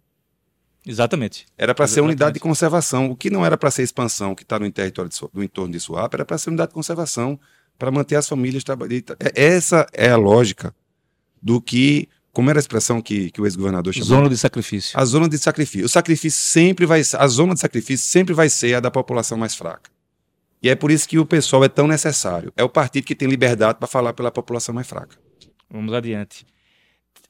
Exatamente. Era para ser unidade de conservação. O que não era para ser expansão, que está no território de do entorno de Suape, era para ser unidade de conservação, para manter as famílias trabalhando. Essa é a lógica do que, como era a expressão que, que o ex-governador chamou? Zona de sacrifício. A zona de sacrifício. O sacrifício sempre vai ser, a zona de sacrifício sempre vai ser a da população mais fraca. E é por isso que o pessoal é tão necessário. É o partido que tem liberdade para falar pela população mais fraca. Vamos adiante.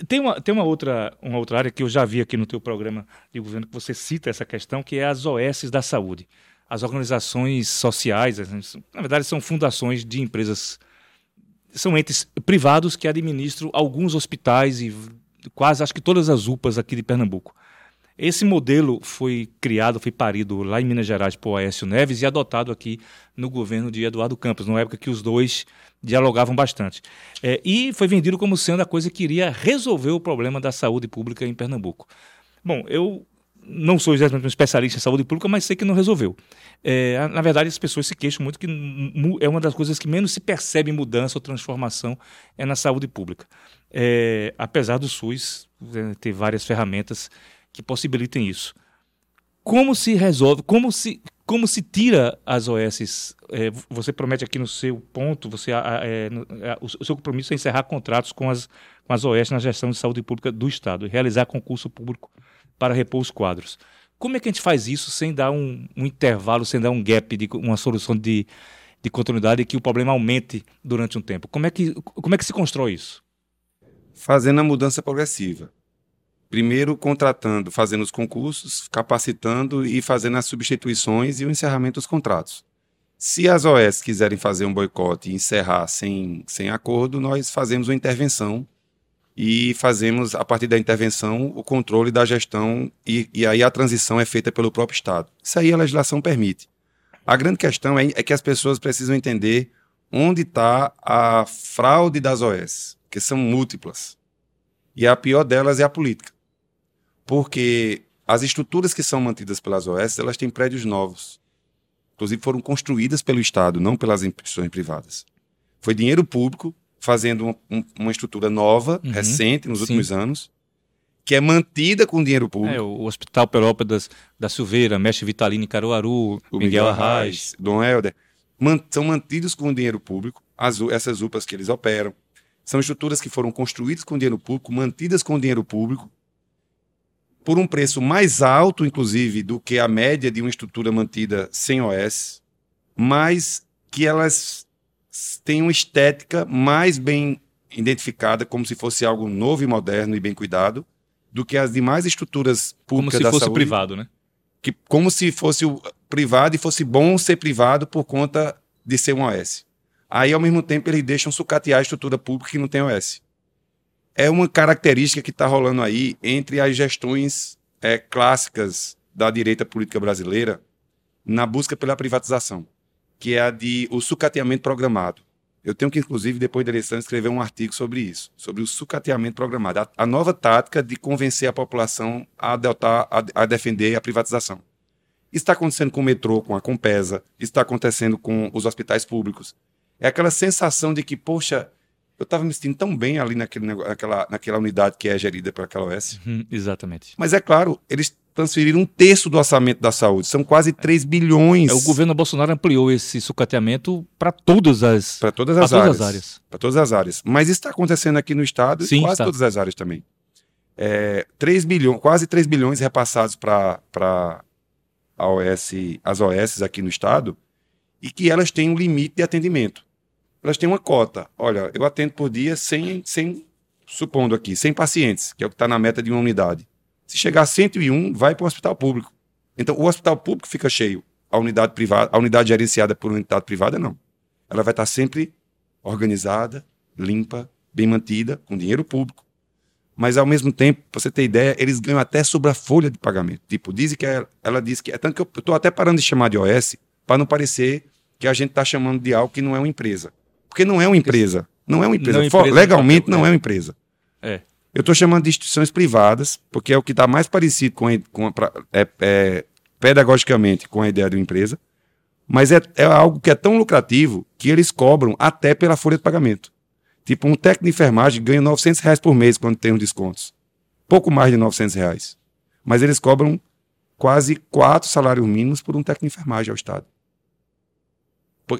Tem uma, tem uma, outra, uma outra área que eu já vi aqui no teu programa de governo que você cita essa questão, que é as OS da saúde. As organizações sociais, as- na verdade, são fundações de empresas, são entes privados que administram alguns hospitais e quase, acho que todas as UPAs aqui de Pernambuco. Esse modelo foi criado, foi parido lá em Minas Gerais por Aécio Neves e adotado aqui no governo de Eduardo Campos, numa época que os dois dialogavam bastante. É, e foi vendido como sendo a coisa que iria resolver o problema da saúde pública em Pernambuco. Bom, eu não sou exatamente um especialista em saúde pública, mas sei que não resolveu. É, na verdade, as pessoas se queixam muito que é uma das coisas que menos se percebe mudança ou transformação é na saúde pública. É, apesar do SUS é, ter várias ferramentas que possibilitem isso. Como se resolve, como se, como se tira as OS? É, você promete aqui no seu ponto, você, é, o, o seu compromisso é encerrar contratos com as, com as OS na gestão de saúde pública do Estado e realizar concurso público para repor os quadros. Como é que a gente faz isso sem dar um, um intervalo, sem dar um gap, de uma solução de, de continuidade e que o problema aumente durante um tempo? Como é que, como é que se constrói isso? Fazendo a mudança progressiva. Primeiro contratando, fazendo os concursos, capacitando e fazendo as substituições e o encerramento dos contratos. Se as OS quiserem fazer um boicote e encerrar sem, sem acordo, nós fazemos uma intervenção e fazemos, a partir da intervenção, o controle da gestão e, e aí a transição é feita pelo próprio Estado. Isso aí a legislação permite. A grande questão é, é que as pessoas precisam entender onde está a fraude das OS, que são múltiplas. E a pior delas é a política. Porque as estruturas que são mantidas pelas OS, elas têm prédios novos. Inclusive foram construídas pelo Estado, não pelas instituições privadas. Foi dinheiro público fazendo uma, um- uma estrutura nova, Uhum. recente, nos Sim. últimos anos, que é mantida com dinheiro público. É, o Hospital Perópolis da Silveira, Mestre Vitalino em Caruaru, o Miguel Arraes. Dom Helder, man- são mantidos com dinheiro público, as essas UPAs que eles operam. São estruturas que foram construídas com dinheiro público, mantidas com dinheiro público, por um preço mais alto, inclusive, do que a média de uma estrutura mantida sem OS, mas que elas têm uma estética mais bem identificada, como se fosse algo novo e moderno e bem cuidado, do que as demais estruturas Como públicas se da fosse saúde privado, né? que como se fosse o privado e fosse bom ser privado por conta de ser um OS. Aí, ao mesmo tempo, eles deixam sucatear a estrutura pública que não tem OS. É uma característica que está rolando aí entre as gestões é, clássicas da direita política brasileira na busca pela privatização, que é a de o sucateamento programado. Eu tenho que, inclusive, depois da eleição, escrever um artigo sobre isso, sobre o sucateamento programado, a, a nova tática de convencer a população a adotar, a, a defender a privatização. Isso está acontecendo com o metrô, com a Compesa, isso está acontecendo com os hospitais públicos. É aquela sensação de que, poxa, eu estava me sentindo tão bem ali naquele, naquela, naquela unidade que é gerida por aquela OS. Hum, exatamente. Mas é claro, eles transferiram um terço do orçamento da saúde, são quase 3 bilhões É, o governo Bolsonaro ampliou esse sucateamento para todas as, para todas as todas áreas. as áreas. Para todas as áreas. Mas isso está acontecendo aqui no Estado Sim, e quase está. todas as áreas também. É, 3 bilhões, quase 3 bilhões repassados para a OS, as OS aqui no Estado, e que elas têm um limite de atendimento. Elas têm uma cota. Olha, eu atendo por dia 100, 100 supondo aqui, 100 pacientes, que é o que está na meta de uma unidade. Se chegar a 101, vai para o hospital público. Então, o hospital público fica cheio. A unidade privada, a unidade gerenciada por uma unidade privada, não. Ela vai estar sempre organizada, limpa, bem mantida, com dinheiro público. Mas, ao mesmo tempo, para você ter ideia, eles ganham até sobre a folha de pagamento. Tipo, dizem que ela, ela diz que. É tanto que eu estou até parando de chamar de OS para não parecer que a gente está chamando de algo que não é uma empresa. Porque não é uma empresa. Não é uma empresa. Não é empresa legalmente, não é. é uma empresa. É. Eu estou chamando de instituições privadas, porque é o que está mais parecido com, com pra- é, é, pedagogicamente com a ideia de uma empresa, Mas é, é algo que é tão lucrativo que eles cobram até pela folha de pagamento. Tipo, um técnico de enfermagem ganha 900 reais por mês quando tem os descontos. Pouco mais de 900 reais. Mas eles cobram quase quatro salários mínimos por um técnico de enfermagem ao Estado.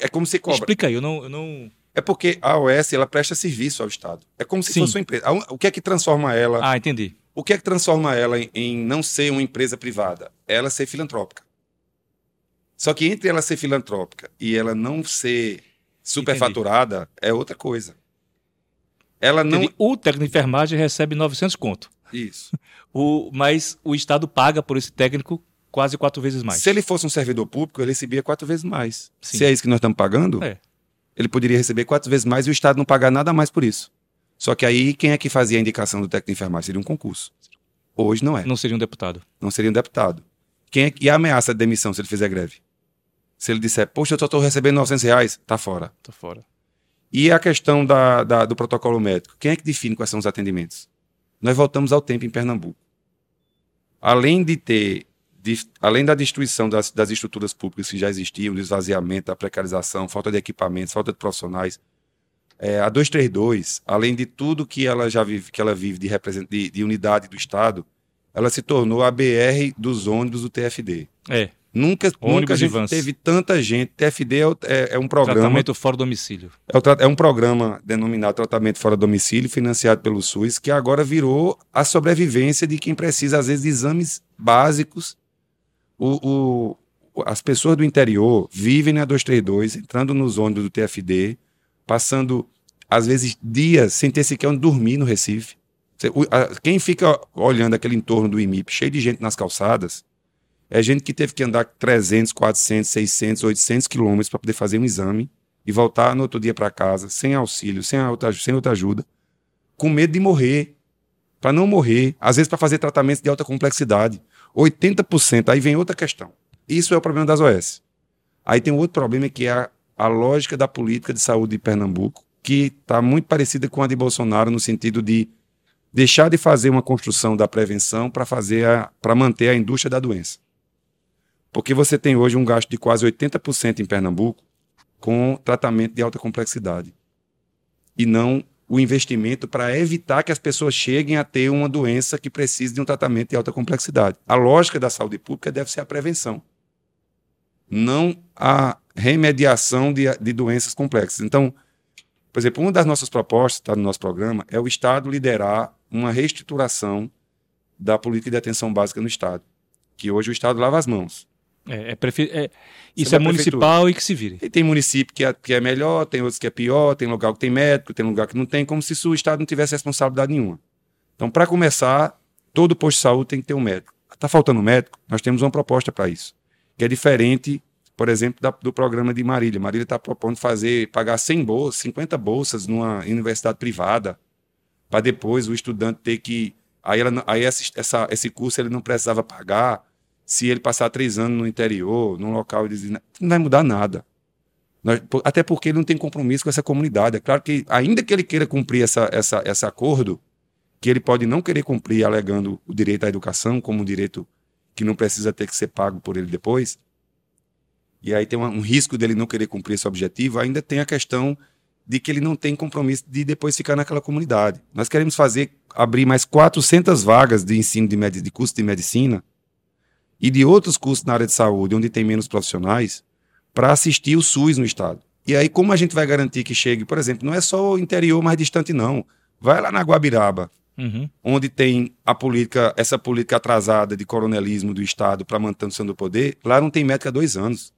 É como se cobra. Explica aí, eu não, eu não. É porque a OS ela presta serviço ao Estado. É como se Sim. fosse uma empresa. O que é que transforma ela? Ah, entendi. O que é que transforma ela em, em não ser uma empresa privada? Ela ser filantrópica. Só que entre ela ser filantrópica e ela não ser superfaturada é outra coisa. Ela não. Entendi. O técnico de enfermagem recebe 900 conto. Isso. O, mas o Estado paga por esse técnico quase quatro vezes mais. Se ele fosse um servidor público, ele recebia quatro vezes mais. Sim. Se é isso que nós estamos pagando, É. ele poderia receber quatro vezes mais e o Estado não pagar nada mais por isso. Só que aí, quem é que fazia a indicação do técnico de enfermagem? Seria um concurso. Hoje não é. Não seria um deputado. Não seria um deputado. Quem é, que- e a ameaça de demissão se ele fizer greve? Se ele disser, poxa, eu só estou recebendo 900 reais, tá fora. Tô fora. E a questão da, da- do protocolo médico? Quem é que define quais são os atendimentos? Nós voltamos ao tempo em Pernambuco. Além de ter, de- além da destruição das, das estruturas públicas que já existiam, do esvaziamento, da precarização, falta de equipamentos, falta de profissionais, é, a 232, além de tudo que ela já vive, que ela vive de, de, de unidade do Estado, ela se tornou a BR dos ônibus do TFD. É. Nunca, nunca Ônibus teve tanta gente. TFD é, é- é um programa Tratamento fora do domicílio. é, é um programa denominado Tratamento Fora Domicílio, financiado pelo SUS, que agora virou a sobrevivência de quem precisa, às vezes, de exames básicos. O, o- as pessoas do interior vivem na 232, entrando nos ônibus do TFD, passando, às vezes, dias sem ter sequer onde dormir no Recife. Quem fica olhando aquele entorno do IMIP cheio de gente nas calçadas, é gente que teve que andar 300, 400, 600, 800 quilômetros para poder fazer um exame e voltar no outro dia para casa, sem auxílio, sem outra, sem outra ajuda, com medo de morrer. Para não morrer, às vezes para fazer tratamentos de alta complexidade. 80%, aí vem outra questão. Isso é o problema das OS. Aí tem um outro problema que é a, a lógica da política de saúde de Pernambuco, que está muito parecida com a de Bolsonaro no sentido de deixar de fazer uma construção da prevenção para fazer para manter a indústria da doença. Porque você tem hoje um gasto de quase 80% em Pernambuco com tratamento de alta complexidade. E não o investimento para evitar que as pessoas cheguem a ter uma doença que precise de um tratamento de alta complexidade. A lógica da saúde pública deve ser a prevenção, não a remediação de, de doenças complexas. Então, por exemplo, uma das nossas propostas, está no nosso programa, é o Estado liderar uma reestruturação da política de atenção básica no Estado. Que hoje o Estado lava as mãos. É, é prefe- é- isso da é municipal e que se vire. E tem município que é, que é melhor, tem outros que é pior, tem lugar que tem médico, tem lugar que não tem, como se o Estado não tivesse responsabilidade nenhuma. Então, para começar, todo posto de saúde tem que ter um médico. Está faltando médico? Nós temos uma proposta para isso, que é diferente, por exemplo, da- do programa de Marília. Marília está propondo fazer, pagar 100 bolsas, 50 bolsas numa universidade privada, para depois o estudante ter que. Aí, ela, aí essa, essa- esse curso ele não precisava pagar se ele passar três anos no interior, num local, ele diz, não vai mudar nada. Nós- até porque ele não tem compromisso com essa comunidade. É claro que, ainda que ele queira cumprir essa, essa, esse acordo, que ele pode não querer cumprir alegando o direito à educação como um direito que não precisa ter que ser pago por ele depois, e aí tem uma- um risco dele não querer cumprir esse objetivo, ainda tem a questão de que ele não tem compromisso de depois ficar naquela comunidade. Nós queremos fazer, abrir mais 400 vagas de ensino de, de curso de medicina e de outros cursos na área de saúde, onde tem menos profissionais, para assistir o SUS no estado. E aí, como a gente vai garantir que chegue, por exemplo, não é só o interior mais distante, não. Vai lá na Guabiraba, Uhum. onde tem a política, essa política atrasada de coronelismo do Estado para manutenção do poder, lá não tem médico há dois anos.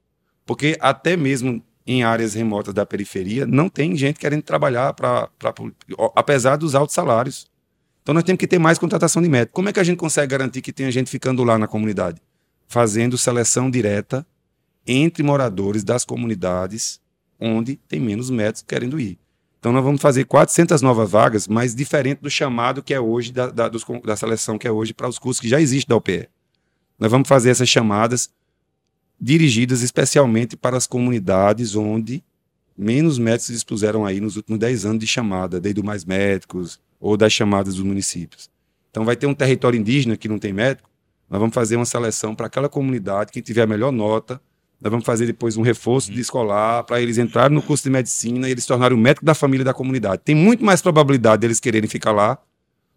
Porque até mesmo em áreas remotas da periferia, não tem gente querendo trabalhar para. apesar dos altos salários. Então nós temos que ter mais contratação de médico. Como é que a gente consegue garantir que tenha gente ficando lá na comunidade? Fazendo seleção direta entre moradores das comunidades onde tem menos médicos querendo ir. Então nós vamos fazer 400 novas vagas, mas diferente do chamado que é hoje, da, da, dos da seleção que é hoje para os cursos que já existem da UPE. Nós vamos fazer essas chamadas dirigidas especialmente para as comunidades onde menos médicos se expuseram aí nos últimos 10 anos de chamada, desde o Mais Médicos ou das chamadas dos municípios. Então vai ter um território indígena que não tem médico, nós vamos fazer uma seleção para aquela comunidade, quem tiver a melhor nota Nós vamos fazer depois um reforço de escolar para eles entrarem no curso de medicina e eles se tornarem o médico da família da comunidade. Tem muito mais probabilidade deles quererem ficar lá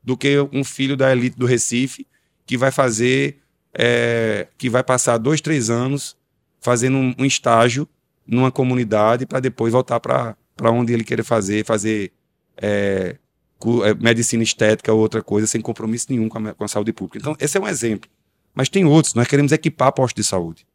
do que um filho da elite do Recife que vai fazer, é, que vai passar dois, três anos fazendo um, um estágio numa comunidade para depois voltar para onde ele querer fazer, fazer é, é, medicina estética ou outra coisa sem compromisso nenhum com a, com a saúde pública. Então, esse é um exemplo. Mas tem outros. Nós queremos equipar postos de saúde.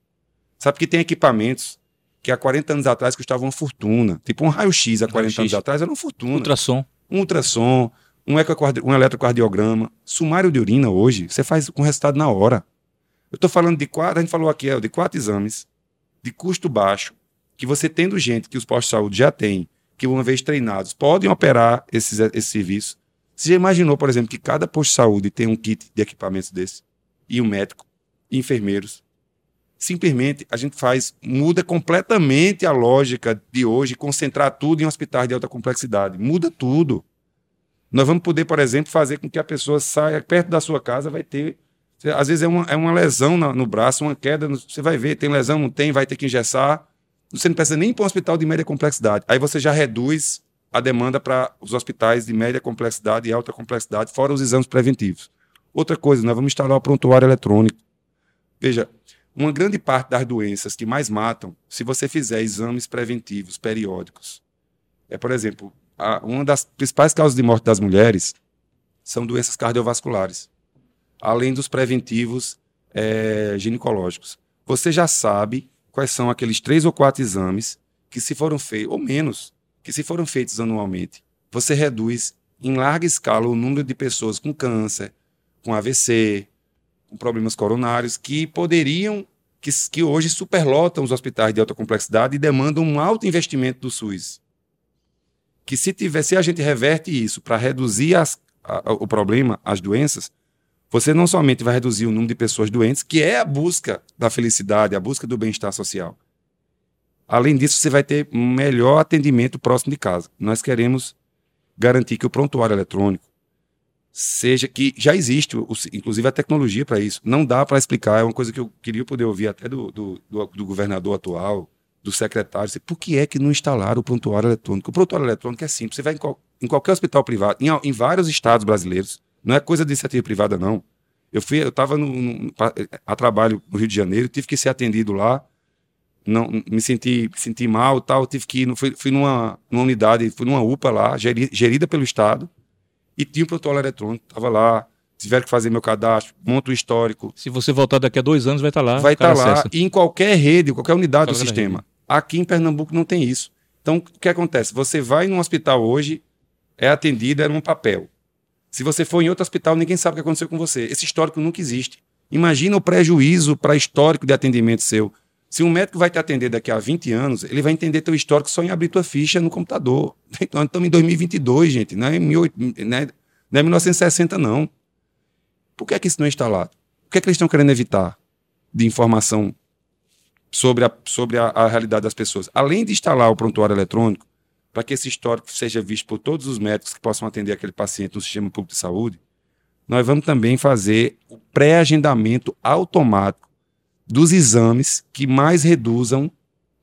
Sabe que tem equipamentos que há 40 anos atrás custavam uma fortuna. Tipo um raio-x há 40 raio anos atrás era uma fortuna. Ultrassom. Um ultrassom, um, um eletrocardiograma. Sumário de urina hoje, você faz com resultado na hora. Eu estou falando de quatro, a gente falou aqui, de quatro exames, de custo baixo, que você tendo gente que os postos de saúde já têm, que uma vez treinados, podem operar esses, esse serviço. Você já imaginou, por exemplo, que cada posto de saúde tem um kit de equipamentos desse? E um médico, e enfermeiros. Simplesmente a gente faz, muda completamente a lógica de hoje, concentrar tudo em hospitais de alta complexidade. Muda tudo. Nós vamos poder, por exemplo, fazer com que a pessoa saia perto da sua casa, vai ter. Às vezes é uma, é uma lesão no, braço, uma queda, você vai ver, tem lesão, não tem, vai ter que engessar você não precisa nem para um hospital de média complexidade. Aí você já reduz a demanda para os hospitais de média complexidade e alta complexidade, fora os exames preventivos. Outra coisa, nós vamos instalar o prontuário eletrônico. Veja, uma grande parte das doenças que mais matam, se você fizer exames preventivos periódicos, é, por exemplo, a, uma das principais causas de morte das mulheres são doenças cardiovasculares, além dos preventivos é, ginecológicos. Você já sabe quais são aqueles três ou quatro exames que, se foram feitos, ou menos, que se foram feitos anualmente, você reduz em larga escala o número de pessoas com câncer, com AVC, com problemas coronários, que poderiam, que, que hoje superlotam os hospitais de alta complexidade e demandam um alto investimento do SUS. Que se, tiver, se a gente reverte isso para reduzir as, a, o problema, as doenças, você não somente vai reduzir o número de pessoas doentes, que é a busca da felicidade, a busca do bem-estar social. Além disso, você vai ter um melhor atendimento próximo de casa. Nós queremos garantir que o prontuário eletrônico seja que já existe, inclusive a tecnologia para isso. Não dá para explicar, é uma coisa que eu queria poder ouvir até do, do, do, do governador atual, do secretário, por que é que não instalaram o prontuário eletrônico? O prontuário eletrônico é simples, você vai em, qual, em qualquer hospital privado, em, em vários estados brasileiros, não é coisa de iniciativa privada, não. Eu fui, eu estava a trabalho no Rio de Janeiro, tive que ser atendido lá, não me senti, senti mal, tal, tive que ir, fui, fui numa, numa unidade, fui numa UPA lá, gerida pelo Estado, e tinha um protocolo eletrônico, estava lá, tiveram que fazer meu cadastro, monto o histórico. Se você voltar daqui a dois anos, vai estar tá lá. Vai estar tá lá, e em qualquer rede, qualquer unidade qualquer do sistema. Rede. Aqui em Pernambuco não tem isso. Então, o que acontece? Você vai num hospital hoje, é atendido, é num papel. Se você for em outro hospital, ninguém sabe o que aconteceu com você. Esse histórico nunca existe. Imagina o prejuízo para histórico de atendimento seu. Se um médico vai te atender daqui a 20 anos, ele vai entender teu histórico só em abrir tua ficha no computador. Então, estamos em 2022, gente, não é, 18, né? não é 1960, não. Por que, é que isso não é instalado? O que, é que eles estão querendo evitar de informação sobre, a, sobre a, a realidade das pessoas? Além de instalar o prontuário eletrônico, para que esse histórico seja visto por todos os médicos que possam atender aquele paciente no sistema público de saúde, nós vamos também fazer o pré-agendamento automático dos exames que mais reduzam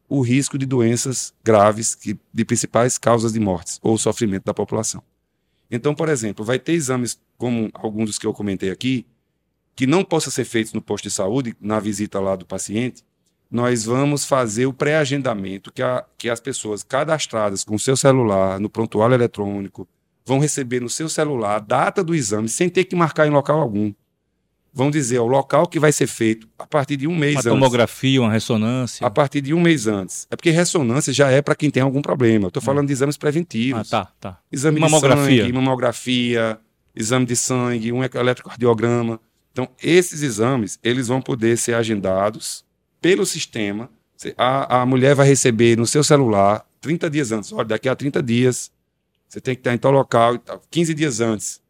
o risco de doenças graves, que, de principais causas de mortes ou sofrimento da população. Então, por exemplo, vai ter exames como alguns dos que eu comentei aqui, que não possam ser feitos no posto de saúde, na visita lá do paciente, nós vamos fazer o pré-agendamento que, que as pessoas cadastradas com o seu celular, no prontuário eletrônico, vão receber no seu celular a data do exame sem ter que marcar em local algum. Vão dizer o local que vai ser feito a partir de um mês uma antes. Uma tomografia, uma ressonância. A partir de um mês antes. É porque ressonância já é para quem tem algum problema. Estou falando hum. de exames preventivos. Ah, tá, tá. Exame mamografia. de sangue, mamografia, exame de sangue, um eletrocardiograma. Então, esses exames, eles vão poder ser agendados pelo sistema. A, a mulher vai receber no seu celular 30 dias antes. Olha, daqui a 30 dias você tem que estar em tal local, 15 dias antes,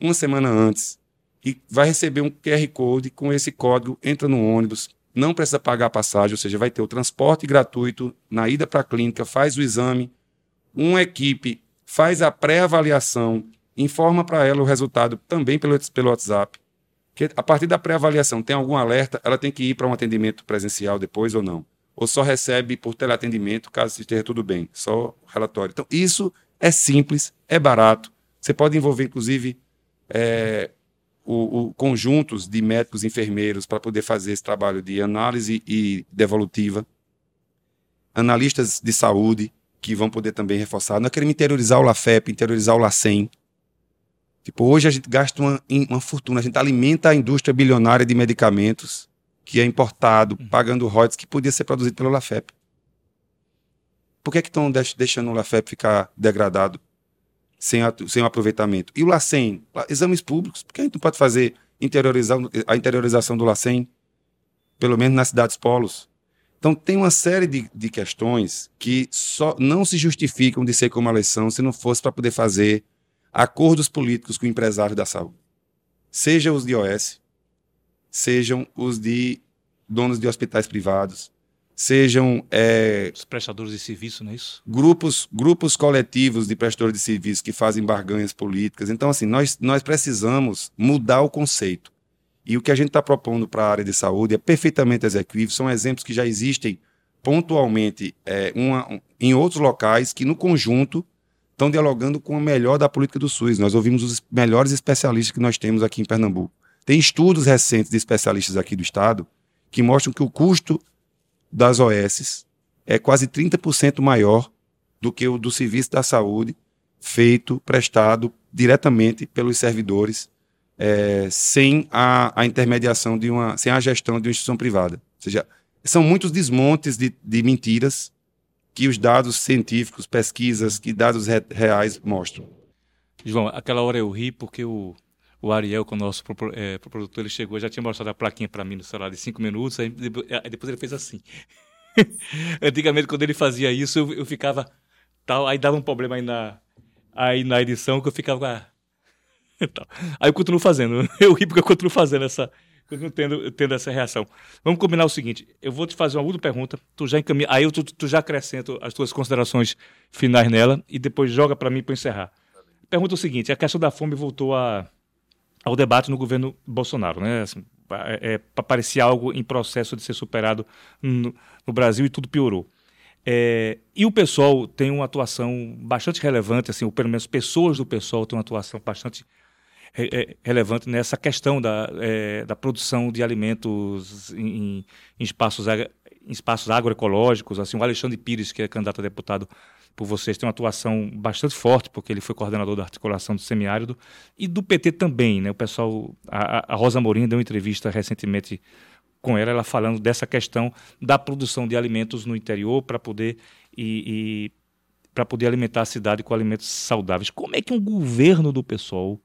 uma semana antes. E vai receber um QR Code com esse código, entra no ônibus, não precisa pagar a passagem, ou seja, vai ter o transporte gratuito na ida para a clínica, faz o exame, uma equipe faz a pré-avaliação, informa para ela o resultado também pelo, pelo WhatsApp que a partir da pré-avaliação tem algum alerta, ela tem que ir para um atendimento presencial depois ou não. ou só recebe por teleatendimento caso esteja tudo bem, só relatório. Então, isso é simples, é barato. Você pode envolver, inclusive, é, o, o, conjuntos de médicos e enfermeiros para poder fazer esse trabalho de análise e devolutiva. Analistas de saúde, que vão poder também reforçar. Nós queremos interiorizar o LAFEP, interiorizar o LACEN. Tipo, hoje a gente gasta uma, uma fortuna, a gente alimenta a indústria bilionária de medicamentos que é importado, uhum. pagando royalties que podia ser produzido pelo LAFEP. Por que, é que estão deixando o LAFEP ficar degradado, sem, sem o aproveitamento? E o LACEN? Exames públicos. Por que a gente não pode fazer interiorizar, a interiorização do LACEN, pelo menos nas cidades polos? Então, tem uma série de, de questões que só não se justificam de ser como elas são se não fosse para poder fazer acordos políticos com empresários da saúde. Seja os de OS, sejam os de donos de hospitais privados, sejam é, os prestadores de serviço, não é isso? Grupos, grupos coletivos de prestadores de serviço que fazem barganhas políticas. Então, assim, nós, nós precisamos mudar o conceito. E o que a gente está propondo para a área de saúde é perfeitamente executível, são exemplos que já existem pontualmente é, uma, um, em outros locais que, no conjunto, estão dialogando com o melhor da política do SUS. Nós ouvimos os melhores especialistas que nós temos aqui em Pernambuco. Tem estudos recentes de especialistas aqui do Estado que mostram que o custo das OS é quase 30% maior do que o do serviço da saúde feito, prestado diretamente pelos servidores, é, sem a, a, intermediação de uma, sem a gestão de uma instituição privada. Ou seja, são muitos desmontes de, de mentiras que os dados científicos, pesquisas, que dados re, reais mostram. João, aquela hora eu ri porque o, o Ariel, com o nosso é, produtor, ele chegou, já tinha mostrado a plaquinha para mim no celular de cinco minutos, aí depois ele fez assim. Antigamente, quando ele fazia isso, eu, eu, ficava tal, aí dava um problema aí na, aí na edição que eu ficava. aí eu continuo fazendo. Eu ri porque eu continuo fazendo essa. Continuo tendo, tendo essa reação. Vamos combinar o seguinte: eu vou te fazer uma última pergunta, tu já encaminha, aí eu, tu, tu já acrescento as tuas considerações finais nela e depois joga para mim para encerrar. Pergunta o seguinte: a questão da fome voltou a, ao debate no governo Bolsonaro, né? Assim, é, é, parecia algo em processo de ser superado no, no Brasil e tudo piorou. É, e o pessoal tem uma atuação bastante relevante, assim, ou pelo menos pessoas do pessoal têm uma atuação bastante re, é, relevante nessa questão da, é, da produção de alimentos em, em, espaços, em espaços agroecológicos. Assim, o Alexandre Pires, que é candidato a deputado por vocês, tem uma atuação bastante forte, porque ele foi coordenador da articulação do semiárido, e do PT também, né? O pessoal, a, a Rosa Mourinho deu uma entrevista recentemente com ela, ela falando dessa questão da produção de alimentos no interior para poder e, e para poder alimentar a cidade com alimentos saudáveis. Como é que um governo do PSOL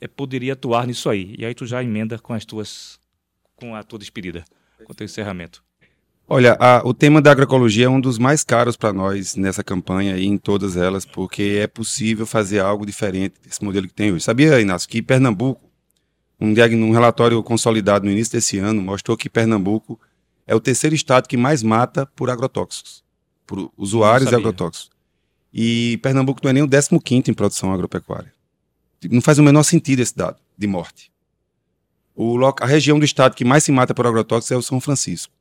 é, poderia atuar nisso aí? E aí tu já emenda com as tuas com a tua despedida, com o teu encerramento. Olha, a, o tema da agroecologia é um dos mais caros para nós nessa campanha e em todas elas, porque é possível fazer algo diferente desse modelo que tem hoje. Sabia, Inácio, que Pernambuco, um, um relatório consolidado no início desse ano, mostrou que Pernambuco é o terceiro estado que mais mata por agrotóxicos, por usuários de agrotóxicos. E Pernambuco não é nem o 15 em produção agropecuária. Não faz o menor sentido esse dado de morte. O, a região do estado que mais se mata por agrotóxicos é o São Francisco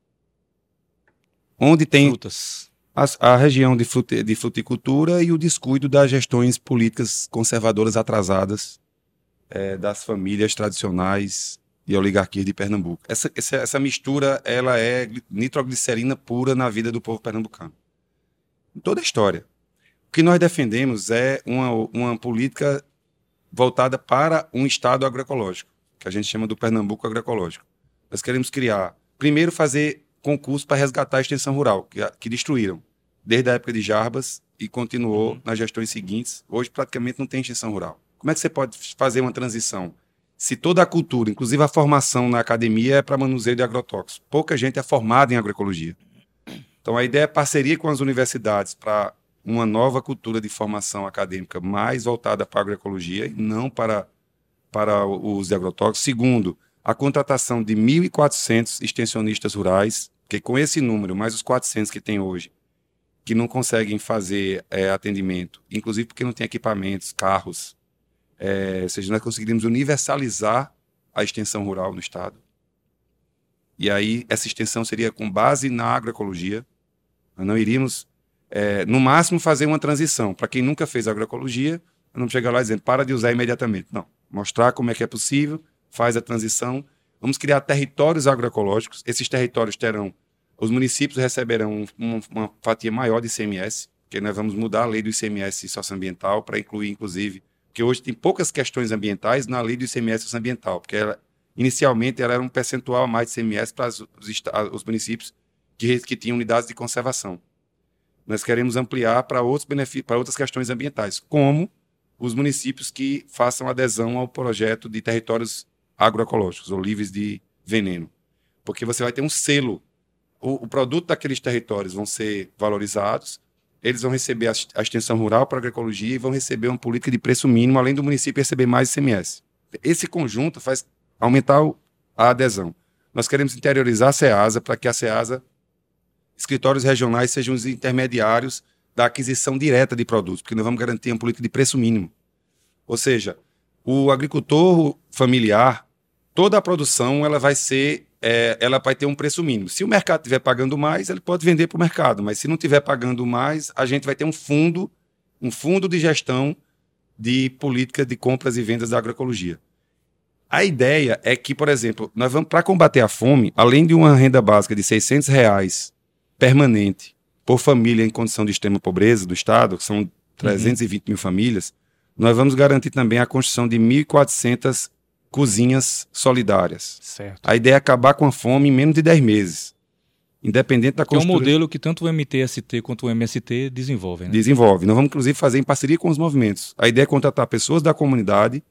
onde tem Frutas. A, a região de, frute, de fruticultura e o descuido das gestões políticas conservadoras atrasadas é, das famílias tradicionais e oligarquias de Pernambuco. Essa, essa, essa, mistura ela é nitroglicerina pura na vida do povo pernambucano. Em toda a história. O que nós defendemos é uma, uma política voltada para um Estado agroecológico, que a gente chama do Pernambuco agroecológico. Nós queremos criar, primeiro, fazer concurso para resgatar a extensão rural, que, que, destruíram, desde a época de Jarbas e continuou uhum. nas gestões seguintes. Hoje praticamente não tem extensão rural. Como é que você pode fazer uma transição? Se toda a cultura, inclusive a formação na academia, é para manuseio de agrotóxicos, pouca gente é formada em agroecologia. Então a ideia é parceria com as universidades para uma nova cultura de formação acadêmica mais voltada para a agroecologia e não para, para o uso de agrotóxicos. Segundo, a contratação de 1.400 extensionistas rurais porque com esse número, mais os 400 que tem hoje, que não conseguem fazer é, atendimento, inclusive porque não tem equipamentos, carros, é, ou seja, nós conseguiríamos universalizar a extensão rural no Estado. E aí essa extensão seria com base na agroecologia. Nós não iríamos, é, no máximo, fazer uma transição. Para quem nunca fez agroecologia, não chegar lá dizendo para de usar imediatamente. Não. Mostrar como é que é possível, faz a transição. Vamos criar territórios agroecológicos. Esses territórios terão, os municípios receberão uma, uma fatia maior de ICMS, porque nós vamos mudar a lei do ICMS socioambiental para incluir, inclusive, porque hoje tem poucas questões ambientais na lei do ICMS socioambiental, porque ela, inicialmente ela era um percentual a mais de ICMS para os, os municípios que, que tinham unidades de conservação. Nós queremos ampliar para outros para outras questões ambientais, como os municípios que façam adesão ao projeto de territórios agroecológicos ou livres de veneno. Porque você vai ter um selo. O, o produto daqueles territórios vão ser valorizados, eles vão receber a, extensão rural para a agroecologia e vão receber uma política de preço mínimo, além do município receber mais ICMS. Esse conjunto faz aumentar a adesão. Nós queremos interiorizar a SEASA para que a SEASA, escritórios regionais, sejam os intermediários da aquisição direta de produtos, porque nós vamos garantir uma política de preço mínimo. Ou seja, o agricultor familiar, toda a produção ela vai ser, é, ela vai ter um preço mínimo. Se o mercado estiver pagando mais, ele pode vender para o mercado, mas se não estiver pagando mais, a gente vai ter um fundo, um fundo de gestão de política de compras e vendas da agroecologia. A ideia é que, por exemplo, nós vamos para combater a fome, além de uma renda básica de 600 reais permanente por família em condição de extrema pobreza do Estado, que são 320 uhum. mil famílias, nós vamos garantir também a construção de 1.400 cozinhas solidárias. Certo. A ideia é acabar com a fome em menos de 10 meses. Independente da construção. Que é um modelo que tanto o MTST quanto o MST desenvolvem. Né? Desenvolve. Nós vamos, inclusive, fazer em parceria com os movimentos. A ideia é contratar pessoas da comunidade,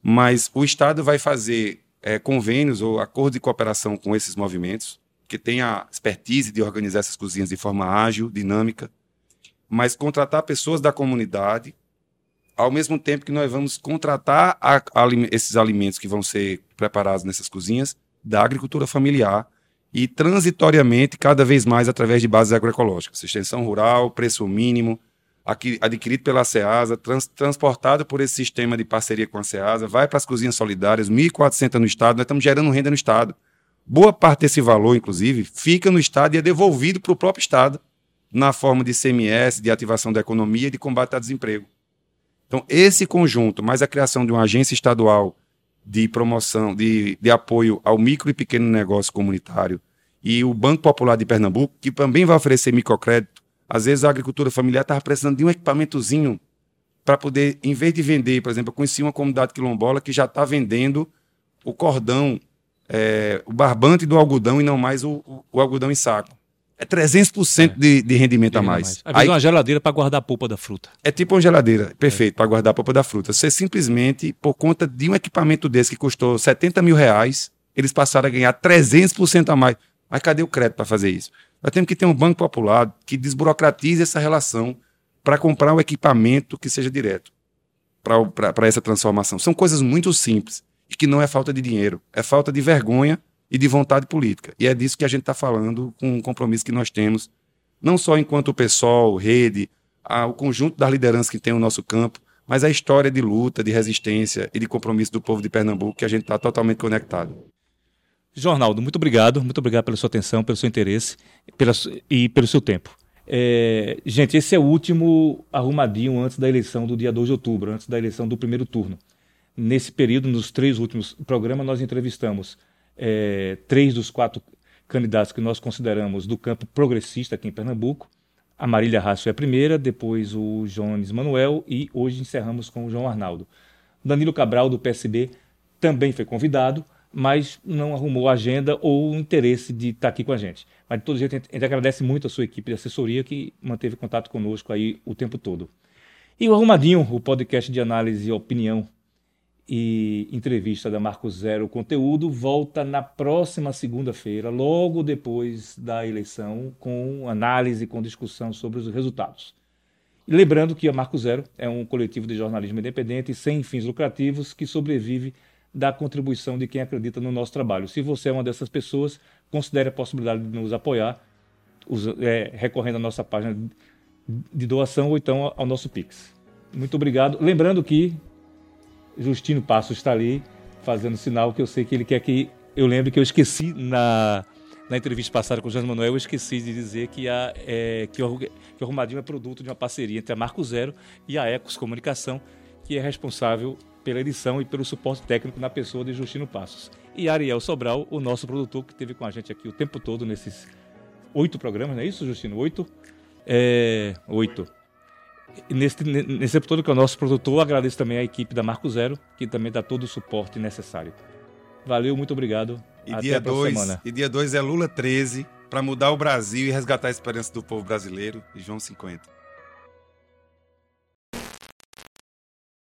mas o Estado vai fazer é, convênios ou acordos de cooperação com esses movimentos que tem a expertise de organizar essas cozinhas de forma ágil, dinâmica, mas contratar pessoas da comunidade, ao mesmo tempo que nós vamos contratar a, a, esses alimentos que vão ser preparados nessas cozinhas da agricultura familiar e transitoriamente, cada vez mais, através de bases agroecológicas. Extensão rural, preço mínimo, adquirido pela SEASA, trans, transportado por esse sistema de parceria com a SEASA, vai para as cozinhas solidárias, 1.400 no Estado, nós estamos gerando renda no Estado. Boa parte desse valor, inclusive, fica no Estado e é devolvido para o próprio Estado na forma de CMS, de ativação da economia e de combate ao desemprego. Então, esse conjunto, mais a criação de uma agência estadual de promoção, de, de apoio ao micro e pequeno negócio comunitário, e o Banco Popular de Pernambuco, que também vai oferecer microcrédito. Às vezes a agricultura familiar estava precisando de um equipamentozinho para poder, em vez de vender, por exemplo, eu conheci uma comunidade quilombola que já está vendendo o cordão é, o barbante do algodão e não mais o, o, o algodão em saco. É 300% é. de, de rendimento a mais. mais. Aí, uma geladeira para guardar a polpa da fruta. É tipo uma geladeira, perfeito, é. para guardar a polpa da fruta. Você simplesmente, por conta de um equipamento desse que custou 70 mil reais, eles passaram a ganhar 300% a mais. Mas cadê o crédito para fazer isso? Nós temos que ter um banco popular que desburocratize essa relação para comprar um equipamento que seja direto para essa transformação. São coisas muito simples e que não é falta de dinheiro, é falta de vergonha e de vontade política. E é disso que a gente está falando com o compromisso que nós temos, não só enquanto o pessoal, rede, a, o conjunto das lideranças que tem o nosso campo, mas a história de luta, de resistência e de compromisso do povo de Pernambuco, que a gente está totalmente conectado. Jornaldo, muito obrigado, muito obrigado pela sua atenção, pelo seu interesse pela, e pelo seu tempo. É, gente, esse é o último arrumadinho antes da eleição do dia 2 de outubro, antes da eleição do primeiro turno. Nesse período, nos três últimos programas, nós entrevistamos é, três dos quatro candidatos que nós consideramos do campo progressista aqui em Pernambuco. A Marília Rácio é a primeira, depois o Jones Manuel e hoje encerramos com o João Arnaldo. Danilo Cabral, do PSB, também foi convidado, mas não arrumou agenda ou interesse de estar aqui com a gente. Mas de todo jeito, a gente agradece muito a sua equipe de assessoria que manteve contato conosco aí o tempo todo. E o Arrumadinho, o podcast de análise e opinião e entrevista da Marco Zero Conteúdo volta na próxima segunda-feira, logo depois da eleição, com análise, com discussão sobre os resultados. E lembrando que a Marco Zero é um coletivo de jornalismo independente sem fins lucrativos que sobrevive da contribuição de quem acredita no nosso trabalho. Se você é uma dessas pessoas, considere a possibilidade de nos apoiar, é, recorrendo à nossa página de doação ou então ao nosso Pix. Muito obrigado. Lembrando que Justino Passos está ali fazendo sinal que eu sei que ele quer que eu lembro que eu esqueci na, na entrevista passada com o José Manuel, eu esqueci de dizer que, a, é, que, o, que o Arrumadinho é produto de uma parceria entre a Marco Zero e a Ecos Comunicação, que é responsável pela edição e pelo suporte técnico na pessoa de Justino Passos. E Ariel Sobral, o nosso produtor, que esteve com a gente aqui o tempo todo nesses oito programas, não é isso, Justino? Oito? É, oito. Nesse, nesse tempo todo que é o nosso produtor, agradeço também a equipe da Marco Zero, que também dá todo o suporte necessário. Valeu, muito obrigado. E Até dia 2 e dia 2 é Lula 13 para mudar o Brasil e resgatar a esperança do povo brasileiro. E João 50.